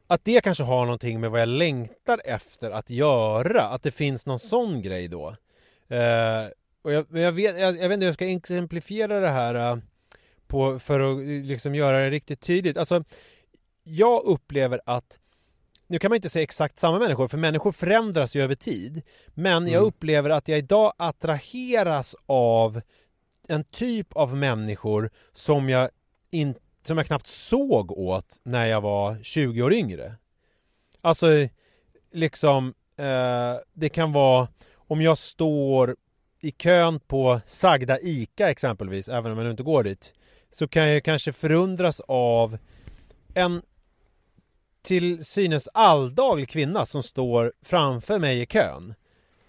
att det kanske har någonting med vad jag längtar efter att göra. Att det finns någon sån grej då. Eh, och jag, jag, vet, jag, jag vet inte hur jag ska exemplifiera det här eh, på, för att liksom göra det riktigt tydligt. Alltså, jag upplever att nu kan man inte säga exakt samma människor, för människor förändras ju över tid. Men jag Mm. upplever att jag idag attraheras av en typ av människor som jag, in, som jag knappt såg åt när jag var 20 år yngre. Alltså, liksom, eh, det kan vara om jag står i kön på Sagda ICA exempelvis, även om jag nu inte går dit, så kan jag kanske förundras av en till synes alldaglig kvinna som står framför mig i kön.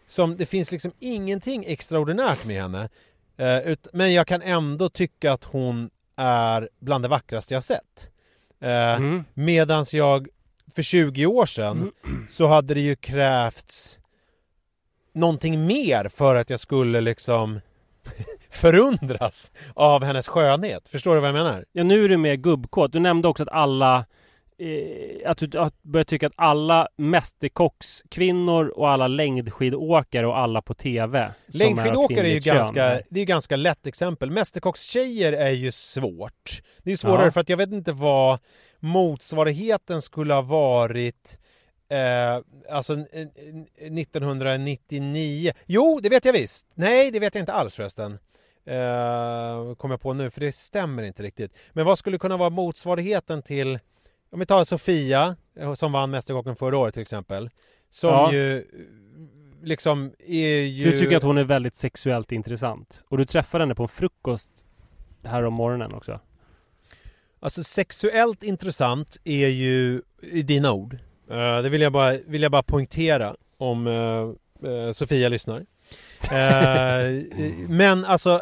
Som, det finns liksom ingenting extraordinärt med henne. Eh, ut, men jag kan ändå tycka att hon är bland det vackraste jag sett. Eh, Mm. Medans jag för 20 år sedan så hade det ju krävts någonting mer för att jag skulle liksom förundras av hennes skönhet. Förstår du vad jag menar? Ja, nu är du mer gubbkåt. Du nämnde också att alla att du att börjar tycka att alla mästerkockskvinnor och alla längdskidåkare och alla på TV Längdskidåkare är ju ganska, det är ju ganska lätt exempel. Mästerkockstjejer är ju svårt. Det är svårare Ja. för att jag vet inte vad motsvarigheten skulle ha varit eh, alltså n- n- 1999. Jo, det vet jag visst. Nej, det vet jag inte alls förresten. Eh, kom jag på nu, för det stämmer inte riktigt. Men vad skulle kunna vara motsvarigheten till om vi tar Sofia eh, som vann Mästerkocken förra året till exempel. Som Ja. ju liksom är ju... Du tycker att hon är väldigt sexuellt intressant. Och du träffade henne på en frukost här om morgonen också. Alltså sexuellt intressant är ju i dina ord. Eh, det vill jag bara, vill jag bara poängtera om eh, eh, Sofia lyssnar. Men alltså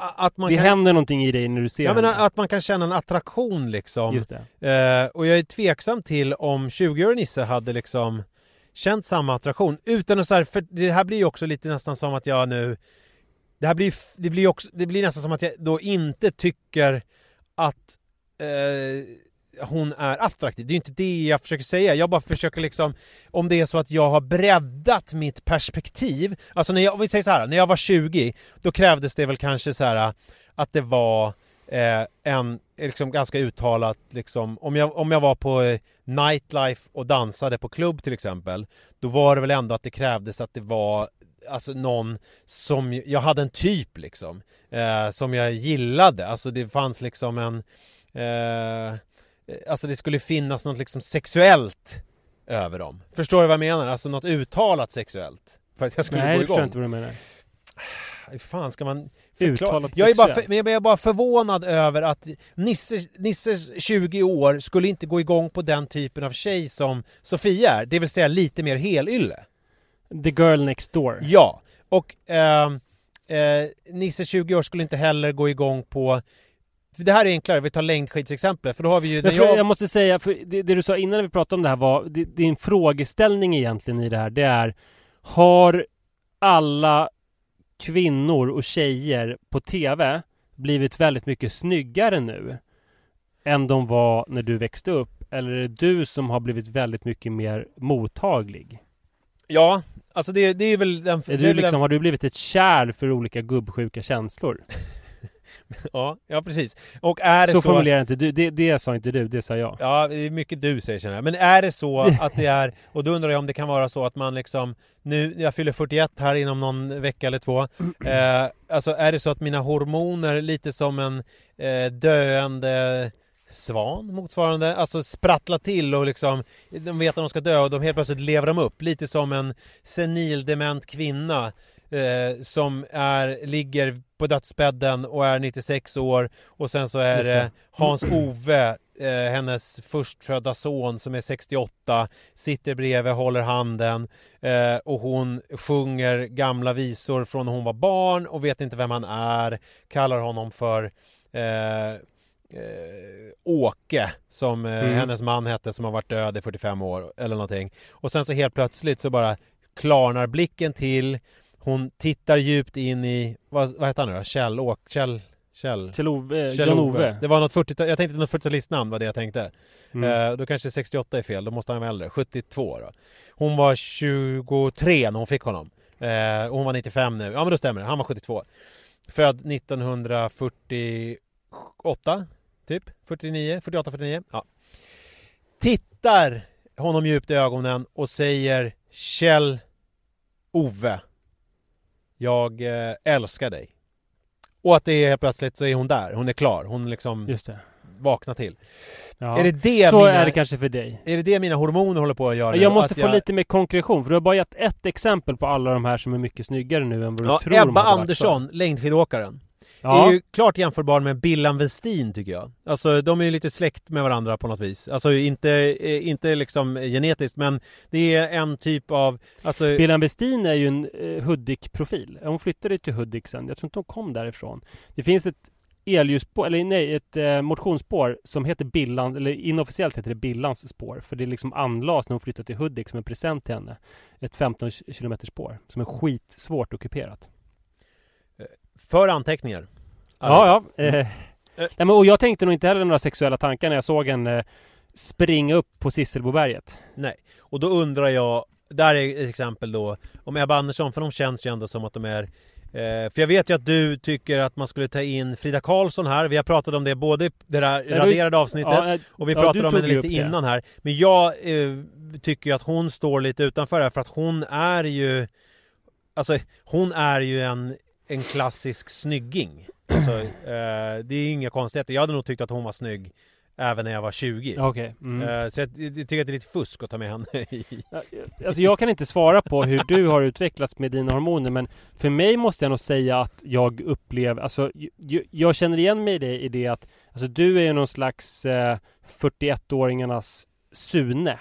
att man det kan... händer någonting i dig när du ser menar henne. att man kan känna en attraktion liksom. Just det. Eh, och jag är tveksam till om 20-åriga Nisse hade liksom känt samma attraktion. Utan att så här, för det här blir ju också lite nästan som att jag nu Det här blir, det blir också, det blir nästan som att jag då inte tycker att eh, hon är attraktiv. Det är ju inte det jag försöker säga. Jag bara försöker liksom Om det är så att jag har breddat mitt perspektiv Alltså när jag, om vi säger så här, när jag var 20 Då krävdes det väl kanske så här äh, att det var eh, en liksom ganska uttalat liksom, om jag, om jag var på äh, nightlife och dansade på klubb till exempel Då var det väl ändå att det krävdes att det var Alltså någon som, jag hade en typ liksom eh, Som jag gillade, alltså det fanns liksom en eh, Alltså det skulle finnas något liksom sexuellt över dem Förstår du vad jag menar? Alltså något uttalat sexuellt För att jag skulle Nej, gå det förstår igång jag inte vad du menar. hur fan ska man förklara? Uttalat Jag är, bara för, jag är bara förvånad över att Nisse, Nisses 20 år skulle inte gå igång på den typen av tjej som Sofia är, det vill säga lite mer helylle. The girl next door. Ja, och ehm, eh, Nisse 20 år skulle inte heller gå igång på det här är enklare, vi tar längdskidsexemplet, för då har vi ju... Men jag... jag, måste säga, för det, det du sa innan vi pratade om det här var, det, din frågeställning egentligen i det här, det är Har alla kvinnor och tjejer på TV blivit väldigt mycket snyggare nu än de var när du växte upp? Eller är det du som har blivit väldigt mycket mer mottaglig? ja, alltså det, det är väl den... Är du liksom, den har du blivit ett kärl för olika gubbsjuka känslor? Ja, ja precis. Och är det Så så... formulerar inte du, det, det sa inte du, det sa jag. Ja, det är mycket du säger känner jag. Men är det så att det är, och då undrar jag om det kan vara så att man liksom, nu, jag fyller 41 här inom någon vecka eller två. Eh, alltså är det så att mina hormoner lite som en eh, döende svan motsvarande, alltså sprattlar till och liksom de vet att de ska dö och de helt plötsligt lever de upp. Lite som en senildement kvinna eh, som är, ligger på dödsbädden och är 96 år och sen så är det det. Hans-Ove, eh, hennes förstfödda son som är 68, sitter bredvid, håller handen eh, och hon sjunger gamla visor från när hon var barn och vet inte vem han är, kallar honom för eh, eh, Åke som eh, Mm. hennes man hette som har varit död i 45 år eller någonting. Och sen så helt plötsligt så bara klarnar blicken till. Hon tittar djupt in i, vad, vad heter han nu då? Kjell, Åk, Kjell, Kjell, Kjell-Ove, Kjell Jan-Ove. Det var något 40 jag tänkte något 40-talistnamn var det jag tänkte. Mm. Eh, då kanske 68 är fel, då måste han vara äldre. 72 då. Hon var 23 när hon fick honom. Eh, och hon var 95 nu. Ja men då stämmer det, han var 72. Född 1948 typ. 49, 48, 49. Ja. Tittar honom djupt i ögonen och säger Kjell Ove Jag eh, älskar dig. Och att det är helt plötsligt så är hon där, hon är klar, hon liksom Just det. vaknar till. Ja. Är det det så mina, är det kanske för dig. är det det mina hormoner håller på att göra? nu? Jag måste Att få lite mer konkretion, för du har bara gett ett exempel på alla de här som är mycket snyggare nu än vad du Ja, tror Ebba Andersson, längdskidåkaren. Ja, är ju klart jämförbar med Billan Westin tycker jag. Alltså de är ju lite släkt med varandra på något vis. Alltså inte, eh, inte liksom genetiskt men det är en typ av, alltså Bilan Westin är ju en eh, Hudik-profil. Hon flyttade till Hudik sen. Jag tror inte hon kom därifrån. Det finns ett elljusspår, eller nej, ett eh, motionsspår som heter Billan, eller inofficiellt heter det Billans spår. För det liksom anlades när hon flyttade till Hudik som en present till henne. Ett 15 km spår som är skitsvårt ockuperat. För anteckningar. Ja, ja. Eh, nej, men, och jag tänkte nog inte heller några sexuella tankar när jag såg en eh, springa upp på Sisselboberget. Nej, och då undrar jag, där är ett exempel då, om Ebba Andersson, för de känns ju ändå som att de är eh, för jag vet ju att du tycker att man skulle ta in Frida Karlsson här. Vi har pratat om det både i det där du- raderade avsnittet Ja, eh, och vi pratade om henne lite det. innan här. Men jag eh, tycker ju att hon står lite utanför här för att hon är ju Alltså hon är ju en, en klassisk snygging. Alltså, eh, det är inga konstigheter. Jag hade nog tyckt att hon var snygg även när jag var 20. Ja, Okej. Mm. Eh, så jag, jag tycker att det är lite fusk att ta med henne i. Ja, Alltså jag kan inte svara på hur du har utvecklats med dina hormoner men för mig måste jag nog säga att jag upplever, alltså jag, jag känner igen mig i det, i det att alltså du är ju någon slags eh, 41-åringarnas Sune.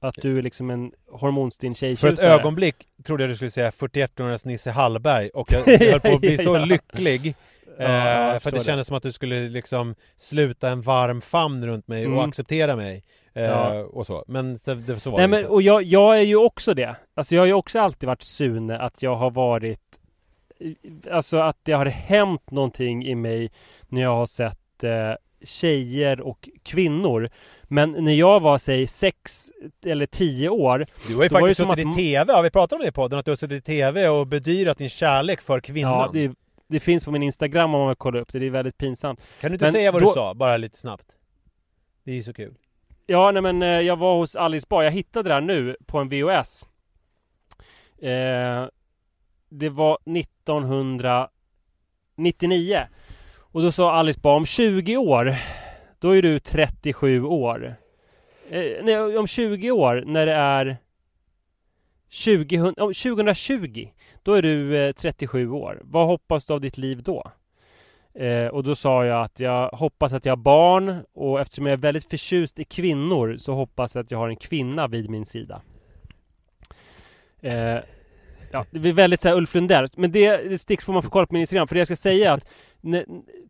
Att du är liksom en hormonstinn För ett tjejtjusare. ögonblick trodde jag du skulle säga 41-åringens Nisse Hallberg och jag höll på att bli så lycklig. Ja, Eh, för att det kändes som att du skulle liksom sluta en varm famn runt mig och Mm. acceptera mig. Eh, Ja. Och så. Men det, det, så var Nej det men inte. och jag, jag är ju också det. Alltså jag har ju också alltid varit Sune att jag har varit Alltså att det har hänt någonting i mig när jag har sett eh, tjejer och kvinnor. Men när jag var säg sex eller tio år Du har ju faktiskt suttit att- i TV, har vi pratat om det i podden? Att du har suttit i TV och bedyrat din kärlek för kvinnan. Ja, det, det finns på min Instagram om man vill kolla upp det. Det är väldigt pinsamt. Kan du inte men säga vad då- du sa, bara lite snabbt? Det är ju så kul. Ja, nej men eh, jag var hos Alice Bah. Jag hittade det här nu på en VHS. Eh, det var 1999. Och då sa Alice bara, om 20 år, då är du 37 år. Eh, nej, om 20 år när det är 20, om 2020, då är du eh, 37 år. Vad hoppas du av ditt liv då? Eh, och då sa jag att jag hoppas att jag har barn och eftersom jag är väldigt förtjust i kvinnor så hoppas jag att jag har en kvinna vid min sida. Eh, ja, det blir väldigt så här Ulf Lundell, men det, det sticks på man får kolla på min Instagram. För det jag ska säga är att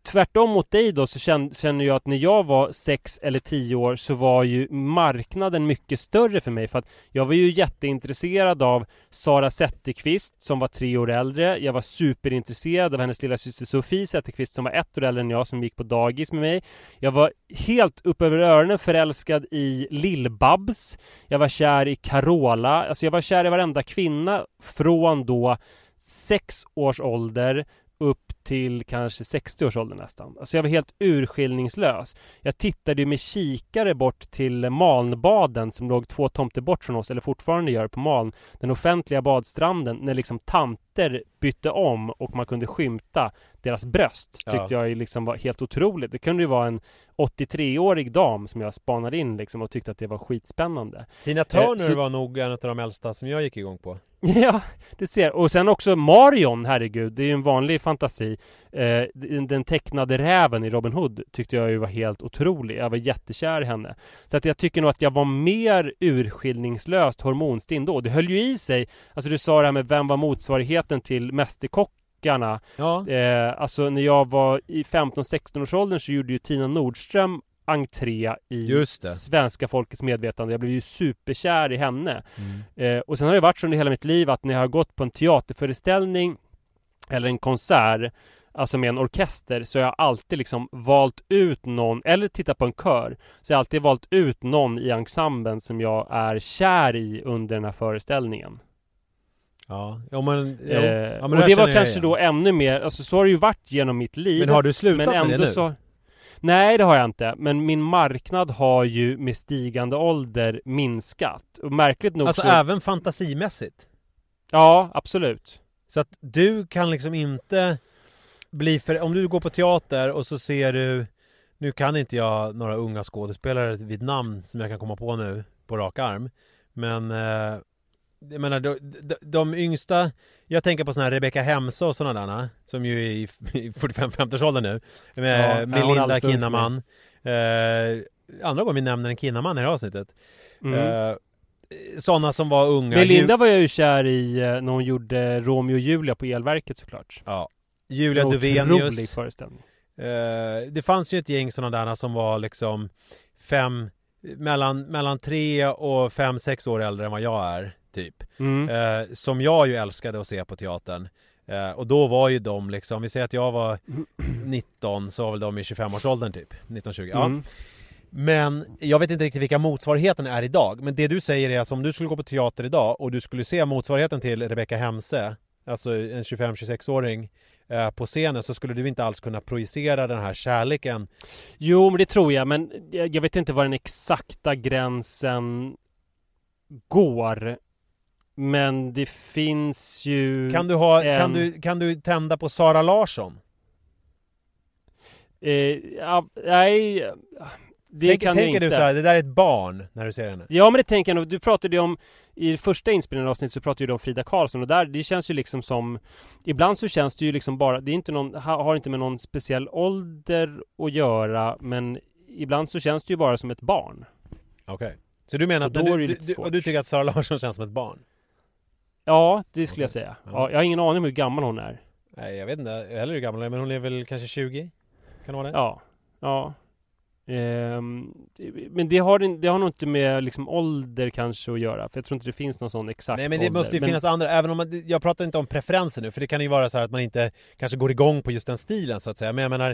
tvärtom mot dig då så känner, jag att när jag var sex eller tio år så var ju marknaden mycket större för mig. För att jag var ju jätteintresserad av Sara Zetterqvist som var tre år äldre. Jag var superintresserad av hennes lilla syster Sofie Zetterqvist som var ett år äldre än jag som gick på dagis med mig. Jag var helt upp över öronen förälskad i Lill-Babs. Jag var kär i Carola. Alltså jag var kär i varenda kvinna från då sex års ålder upp till kanske 60-årsåldern nästan. Alltså jag var helt urskiljningslös. Jag tittade ju med kikare bort till Malnbaden som låg två tomter bort från oss, eller fortfarande gör på Maln. Den offentliga badstranden, när liksom tanter bytte om och man kunde skymta deras bröst. Tyckte Ja. jag liksom var helt otroligt. Det kunde ju vara en 83-årig dam som jag spanade in liksom och tyckte att det var skitspännande. Tina Turner så- var nog en av de äldsta som jag gick igång på. Ja, du ser. Och sen också Marion, herregud. Det är ju en vanlig fantasi. Eh, den tecknade räven i Robin Hood tyckte jag ju var helt otrolig. Jag var jättekär i henne. Så att jag tycker nog att jag var mer urskiljningslöst hormonstinn då. Det höll ju i sig. Alltså du sa det här med vem var motsvarigheten till Mästerkockarna. Ja. Eh, alltså när jag var i 15-16 års åldern så gjorde ju Tina Nordström entré i svenska folkets medvetande. Jag blev ju superkär i henne. Mm. Eh, och sen har det varit så under hela mitt liv att när jag har gått på en teaterföreställning eller en konsert, alltså med en orkester, så har jag alltid liksom valt ut någon, eller tittat på en kör, så jag har alltid valt ut någon i ensemblen som jag är kär i under den här föreställningen. Ja, ja men... Jo. Eh, ja, men och det var kanske då ännu mer, alltså så har det ju varit genom mitt liv. Men har du slutat men med det ändå nu? så Nej det har jag inte, men min marknad har ju med stigande ålder minskat. Och märkligt nog Alltså så... även fantasimässigt? Ja, absolut. Så att du kan liksom inte bli för... Om du går på teater och så ser du... Nu kan inte jag några unga skådespelare vid namn som jag kan komma på nu på rak arm. Men... Eh, jag menar, de, de, de yngsta... Jag tänker på såna här Rebecca Hemse och sådana där som ju är i, i 45-50-årsåldern nu. Med Ja, Melinda Kinnaman. Eh, andra gången vi nämner en Kinnaman i det här avsnittet. Mm. Eh, sådana som var unga. Melinda var jag ju kär i eh, när hon gjorde Romeo och Julia på Elverket såklart. Ja. Julia En Otrolig Duvenius. föreställning. Eh, det fanns ju ett gäng sådana där som var liksom fem, mellan, mellan tre och fem, sex år äldre än vad jag är, typ. Mm. Eh, som jag ju älskade att se på teatern. Eh, och då var ju de liksom, vi säger att jag var 19 så var väl de i 25-årsåldern typ, 19-20. Ja. Mm. Men jag vet inte riktigt vilka motsvarigheten är idag. Men det du säger är alltså om du skulle gå på teater idag och du skulle se motsvarigheten till Rebecca Hemse, alltså en 25-26-åring eh, på scenen så skulle du inte alls kunna projicera den här kärleken. Jo, men det tror jag, men jag vet inte var den exakta gränsen går. Men det finns ju... Kan du, ha, en- kan du, kan du tända på Sara Larsson? Eh, ja, nej, det Tänk, kan tänker jag inte. du så här, det där är ett barn när du ser henne? Ja men det tänker jag nog. Du pratade ju om I första inspelningen av avsnittet så pratade du om Frida Karlsson och där, det känns ju liksom som Ibland så känns det ju liksom bara, det är inte någon, ha- har inte med någon speciell ålder att göra men Ibland så känns det ju bara som ett barn Okej. Så du menar Och att då är du, det du, lite du, svårt. och du tycker att Sara Larsson känns som ett barn? Ja, det skulle jag säga. Ja. Ja, jag har ingen aning om hur gammal hon är. Nej jag vet inte heller hur gammal hon är men hon är väl kanske 20? Kan hon vara det? Ja, ja. Ehm, men det har, det har nog inte med liksom ålder kanske att göra, för jag tror inte det finns någon sån exakt Nej men det ålder. måste ju finnas andra, även om man, jag pratar inte om preferenser nu för det kan ju vara så här att man inte kanske går igång på just den stilen så att säga. Men jag menar,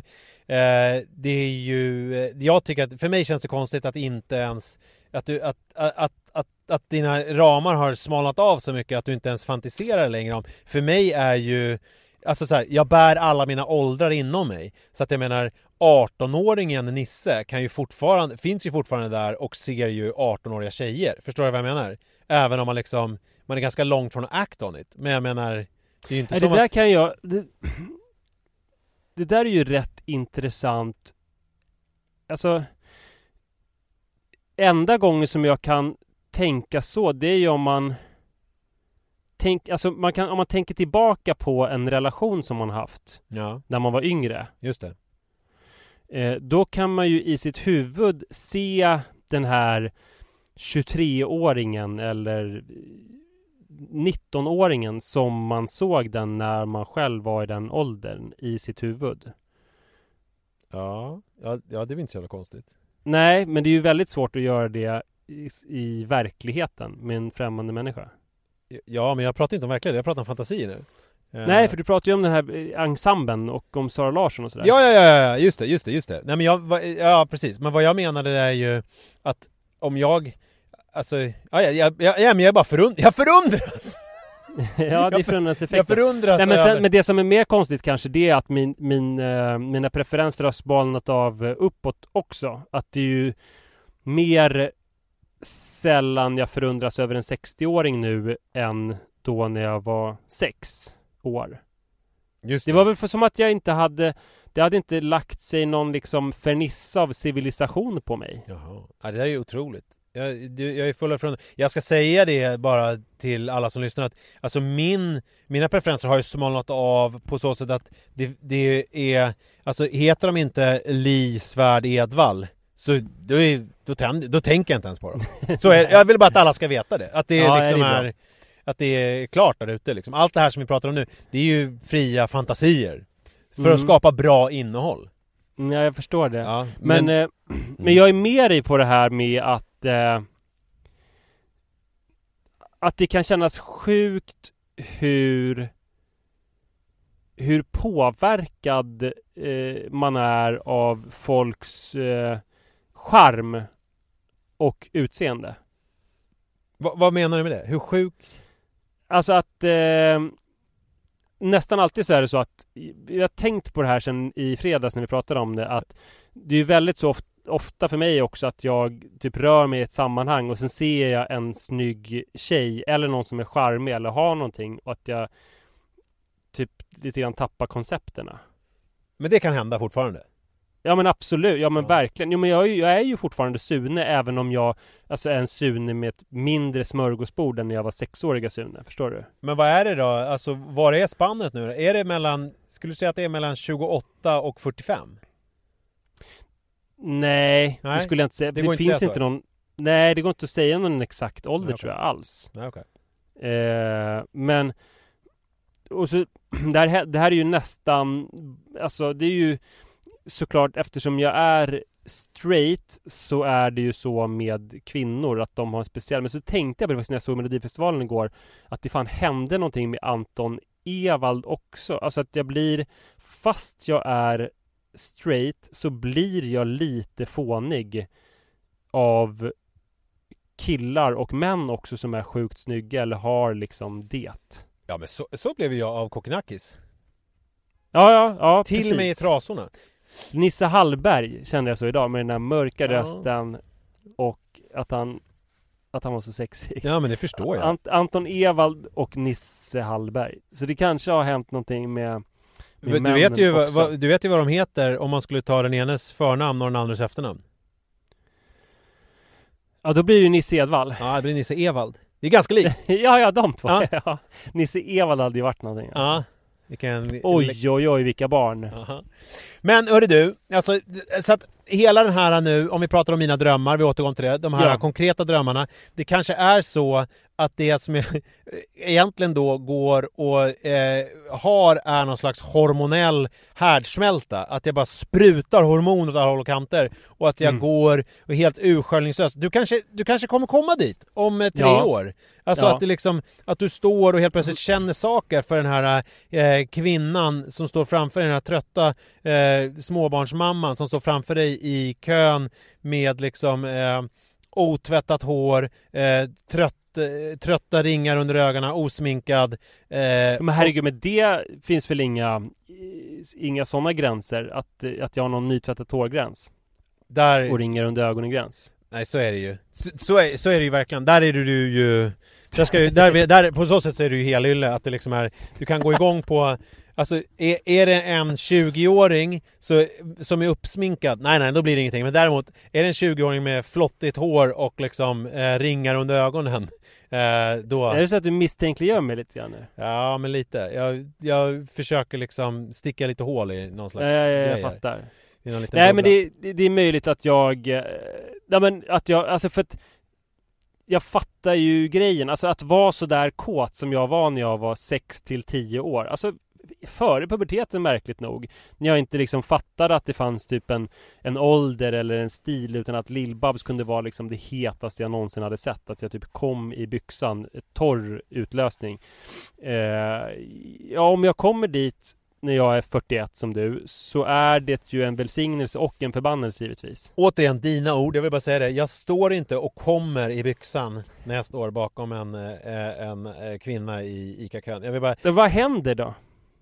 eh, det är ju, eh, jag tycker att, för mig känns det konstigt att inte ens, att du, att, att, att, att, att dina ramar har smalnat av så mycket att du inte ens fantiserar längre om. För mig är ju, alltså så här, jag bär alla mina åldrar inom mig. Så att jag menar, 18-åringen Nisse kan ju fortfarande, finns ju fortfarande där och ser ju 18-åriga tjejer. Förstår du vad jag menar? Även om man liksom, man är ganska långt från att act on it. Men jag menar, det är ju inte Nej, det som där att... kan jag... Det, det där är ju rätt intressant. Alltså... Enda gången som jag kan tänka så, det är ju om man... Tänk, alltså man kan, om man tänker tillbaka på en relation som man haft Ja, när man var yngre. just det. Eh, då kan man ju i sitt huvud se den här 23-åringen eller 19-åringen som man såg den när man själv var i den åldern i sitt huvud. Ja, ja, ja det är väl inte så jävla konstigt. Nej, men det är ju väldigt svårt att göra det i, i verkligheten med en främmande människa. Ja, men jag pratar inte om verklighet, jag pratar om fantasi nu. Eh, Nej, för du pratar ju om den här eh, ensemblen och om Sara Larsson och sådär. Ja, ja, ja, just det, just det, just det. Nej men jag, ja precis. Men vad jag menade är ju att om jag, alltså, ja, ja, ja, ja, men jag är bara förund, jag förundras! ja, det är Jag förundranseffekten. förundras Nej, men, sen, men det som är mer konstigt kanske det är att min, min, eh, mina preferenser har svalnat av uppåt också. Att det är ju mer sällan jag förundras över en 60-åring nu än då när jag var sex år. Just Det var väl för som att jag inte hade Det hade inte lagt sig någon liksom fernissa av civilisation på mig. Jaha. Ja, det där är ju otroligt. Jag, jag är full av förundran. Jag ska säga det bara till alla som lyssnar att alltså min, mina preferenser har ju smalnat av på så sätt att det, det är, alltså heter de inte Li Svärd Edvall så då, är, då, tänd, då tänker jag inte ens på dem. Så är, jag vill bara att alla ska veta det. Att det Ja, liksom det är är, bra. att det är klart där ute liksom. Allt det här som vi pratar om nu, det är ju fria fantasier. För Mm. att skapa bra innehåll. Mm, Ja, jag förstår det. Ja, Men, men, eh, men jag är med dig på det här med att eh, Att det kan kännas sjukt hur Hur påverkad eh, man är av folks eh, charm och utseende. vad, vad menar du med det? Hur sjuk? Alltså att eh, nästan alltid så är det så att jag har tänkt på det här sen i fredags när vi pratade om det att det är väldigt så ofta Ofta för mig också att jag typ rör mig i ett sammanhang och sen ser jag en snygg tjej eller någon som är charmig eller har någonting och att jag typ lite grann tappar koncepterna. Men det kan hända fortfarande. Ja men absolut, ja men Ja. verkligen. Jo men jag är, ju, jag är ju fortfarande Sune även om jag Alltså är en Sune med ett mindre smörgåsbord än när jag var sexåriga Sune, förstår du? Men vad är det då? Alltså var är spannet nu? Är det mellan, skulle du säga att det är mellan 28 och 45? Nej, det Nej, skulle jag inte säga. det Det, det finns inte någon Nej, det går inte att säga någon exakt ålder okej. tror jag alls. Okej. Eh, men och så, det, här, det här är ju nästan Alltså det är ju Såklart eftersom jag är straight så är det ju så med kvinnor att de har en speciell Men så tänkte jag på det faktiskt när jag såg Melodifestivalen igår Att det fan hände någonting med Anton Ewald också Alltså att jag blir Fast jag är straight så blir jag lite fånig Av killar och män också som är sjukt snygga eller har liksom det. Ja men så, så blev jag av Kokkinakis. Ja, ja, ja Till precis. mig i trasorna. Nisse Hallberg kände jag så idag med den där mörka Ja. rösten och att han att han var så sexig. Ja men det förstår jag. Ant- Anton Ewald och Nisse Hallberg. Så det kanske har hänt någonting med, med Du, vet ju, vad, vad, du vet ju vad de heter om man skulle ta den enes förnamn och den andres efternamn. Ja, då blir det ju Nisse Edvall. Ja, det blir Nisse Evald. Det är ganska likt. ja, ja, de två. Ja. Nisse Ewald hade ju varit någonting. Ja. Vilken... Oj, oj, oj, vilka barn. Aha. Men hörru du, alltså, så att hela den här nu, om vi pratar om mina drömmar, vi återgår till det, de här Ja. konkreta drömmarna. Det kanske är så att det som jag egentligen då går och eh, har är någon slags hormonell härdsmälta. Att jag bara sprutar hormoner åt alla håll och kanter. Och att jag Mm. går och helt urskillningslös. Du kanske, du kanske kommer komma dit om eh, tre Ja. år. Alltså Ja. att det liksom, att du står och helt plötsligt känner saker för den här eh, kvinnan som står framför dig, den här trötta eh, småbarnsmamman som står framför dig i kön med liksom eh, otvättat hår, eh, trött, eh, trötta ringar under ögonen, osminkad. Eh, Men herregud, men det finns väl inga Inga sådana gränser? Att, att jag har någon nytvättat hårgräns? där, Och ringar under ögonen-gräns? nej så är det ju. Så, så, är, så är det ju verkligen. Där är du ju... Där ska ju där, där, på så sätt så är du ju helylle, att det liksom är... Du kan gå igång på... Alltså är, är det en 20-åring så, som är uppsminkad, nej nej då blir det ingenting. Men däremot, är det en 20-åring med flottigt hår och liksom eh, ringar under ögonen eh, då... Är det så att du misstänkliggör mig lite grann nu? Ja men lite. Jag, jag försöker liksom sticka lite hål i någon slags Nej, jag, grej jag fattar. Nej men bubbla. det, det, det är möjligt att jag eh, Nej men att jag, alltså för att Jag fattar ju grejen, alltså att vara så där kåt som jag var när jag var 6 till 10 år Alltså Före puberteten märkligt nog När jag inte liksom fattade att det fanns typ en En ålder eller en stil utan att Lill-Babs kunde vara liksom det hetaste jag någonsin hade sett Att jag typ kom i byxan, torr utlösning eh, Ja om jag kommer dit när jag är 41 som du så är det ju en välsignelse och en förbannelse givetvis. Återigen, dina ord. Jag vill bara säga det. Jag står inte och kommer i byxan när jag står bakom en, eh, en eh, kvinna i ICA-kön. Jag vill bara... Men vad händer då?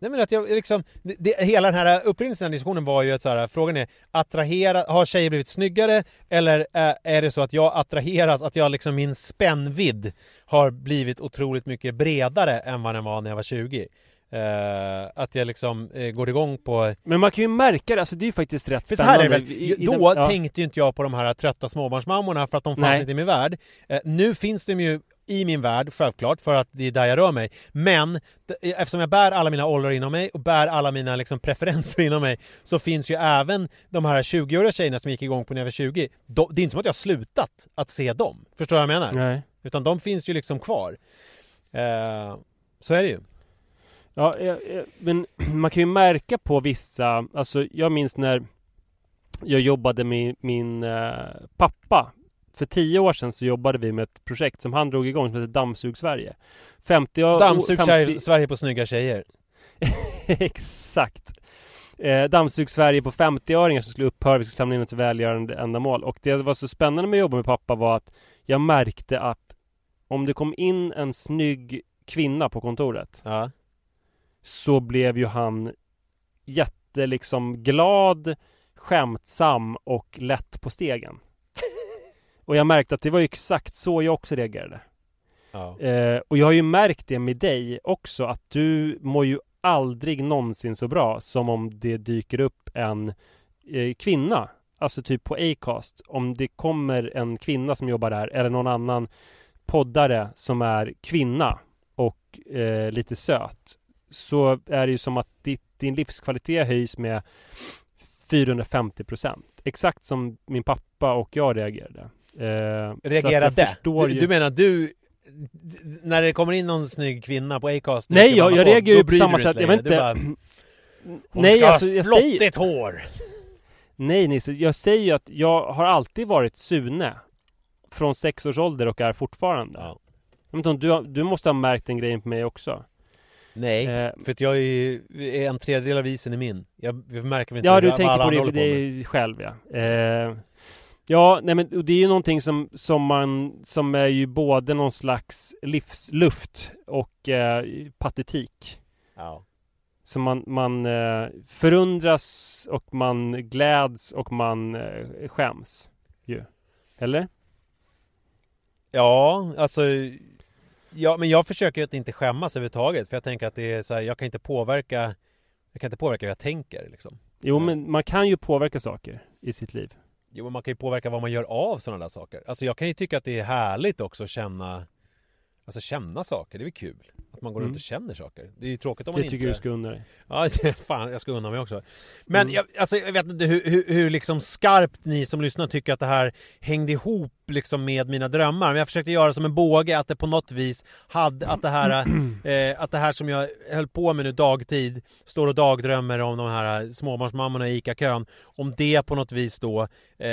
Nej men att jag liksom, det, det, hela den här upprinnelsen diskussionen var ju att så här, frågan är attrahera, har tjejer blivit snyggare eller är, är det så att jag attraheras, att jag liksom min spännvidd har blivit otroligt mycket bredare än vad den var när jag var 20? Uh, att jag liksom uh, går igång på... Men man kan ju märka det, alltså det är ju faktiskt rätt spännande. här är väl, I- i då den- ja. tänkte ju inte jag på de här trötta småbarnsmammorna för att de fanns Nej. inte i min värld. Uh, nu finns de ju i min värld, självklart, för att det är där jag rör mig. Men d- eftersom jag bär alla mina åldrar inom mig och bär alla mina liksom, preferenser inom mig så finns ju även de här 20-åriga tjejerna som gick igång på när jag var 20. De, det är inte som att jag har slutat att se dem. Förstår du vad jag menar? Nej. Utan de finns ju liksom kvar. Eh, så är det ju. Ja, eh, eh, men man kan ju märka på vissa, alltså jag minns när jag jobbade med min eh, pappa. För tio år sedan så jobbade vi med ett projekt som han drog igång som heter Dammsug Sverige. 50 år- Dammsug 50 Sverige på snygga tjejer. Exakt. Eh, Dammsug Sverige på 50-öringar som skulle upphöra, vi skulle samla in ett välgörande ändamål. Och det var så spännande med att jobba med pappa var att jag märkte att om det kom in en snygg kvinna på kontoret Ja. så blev ju han jätte liksom glad, skämtsam och lätt på stegen. Och jag märkte att det var exakt så jag också reagerade. ja. Eh, och jag har ju märkt det med dig också att du mår ju aldrig någonsin så bra som om det dyker upp en eh, kvinna. Alltså typ på Acast. Om det kommer en kvinna som jobbar där eller någon annan poddare som är kvinna och eh, lite söt. Så är det ju som att ditt, din livskvalitet höjs med 450 procent. Exakt som min pappa och jag reagerade. Eh, Reagerade? förstår Du, ju- du menar du när det kommer in någon snygg kvinna på Acast Nej, jag, jag på, reagerar ju på samma sätt. Jag vet inte. bara, Nej, ska alltså jag säger... flottigt hår! Nej Nisse, jag säger ju att jag har alltid varit Sune. Från sex års ålder och är fortfarande. Ja. Om du, du måste ha märkt den grejen på mig också. Nej, Eh, för att jag är, är en tredjedel av isen i min. Jag, jag märker inte ja, du tänker på det, med. det själv ja. Eh, ja, nej men och det är ju någonting som, som man, som är ju både någon slags livsluft och eh, patetik. Ja. Så man, man eh, förundras och man gläds och man eh, skäms ju. Eller? ja, alltså Ja, men jag försöker ju att inte skämmas överhuvudtaget för jag tänker att det är så här, jag kan inte påverka Jag kan inte påverka hur jag tänker liksom. Jo, Ja. men man kan ju påverka saker i sitt liv. Jo, men man kan ju påverka vad man gör av sådana där saker. Alltså jag kan ju tycka att det är härligt också att känna Alltså känna saker, det är väl kul? Man går Mm. runt och känner saker. Det är ju tråkigt om Det man tycker inte... du ska unna dig. Ja, fan jag ska unna mig också. Men Mm. jag, alltså, jag vet inte hur, hur, hur liksom skarpt ni som lyssnar tycker att det här hängde ihop liksom med mina drömmar. Men jag försökte göra som en båge att det på något vis hade, att det här, eh, att det här som jag höll på med nu dagtid, står och dagdrömmer om de här småbarnsmammorna i ICA-kön, om det på något vis då eh,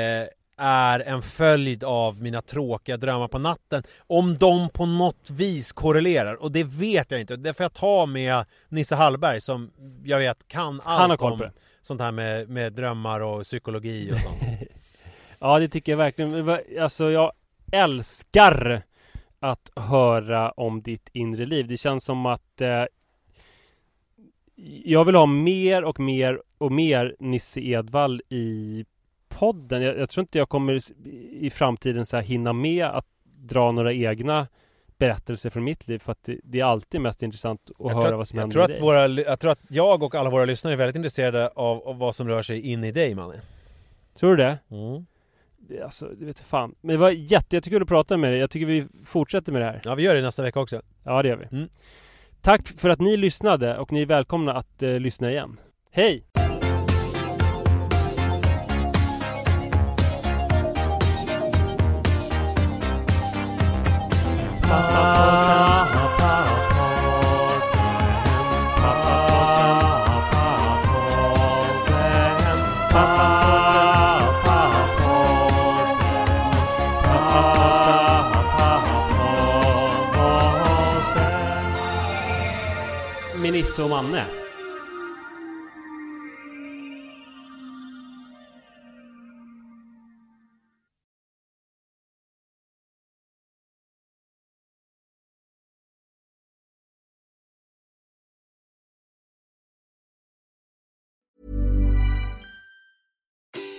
är en följd av mina tråkiga drömmar på natten. Om de på något vis korrelerar. Och det vet jag inte. Det får jag ta med Nisse Hallberg som jag vet kan allt om det. sånt här med, med drömmar och psykologi och sånt. Ja, det tycker jag verkligen. Alltså, jag älskar att höra om ditt inre liv. Det känns som att eh, jag vill ha mer och mer och mer Nisse Edvall i podden. Jag, jag tror inte jag kommer i framtiden så här hinna med att dra några egna berättelser från mitt liv för att det, det är alltid mest intressant att Jag höra tror, vad att, som jag, händer tror att dig. våra, jag tror att jag och alla våra lyssnare är väldigt intresserade av, av vad som rör sig in i dig Manne. Tror du det? Mm. det? Alltså, det vet fan. Men det var jätte, jättekul att prata med dig. Jag tycker vi fortsätter med det här. Ja, vi gör det nästa vecka också. Ja, det gör vi. Mm. Tack för att ni lyssnade och ni är välkomna att eh, lyssna igen. Hej! Med Nisse och Manne.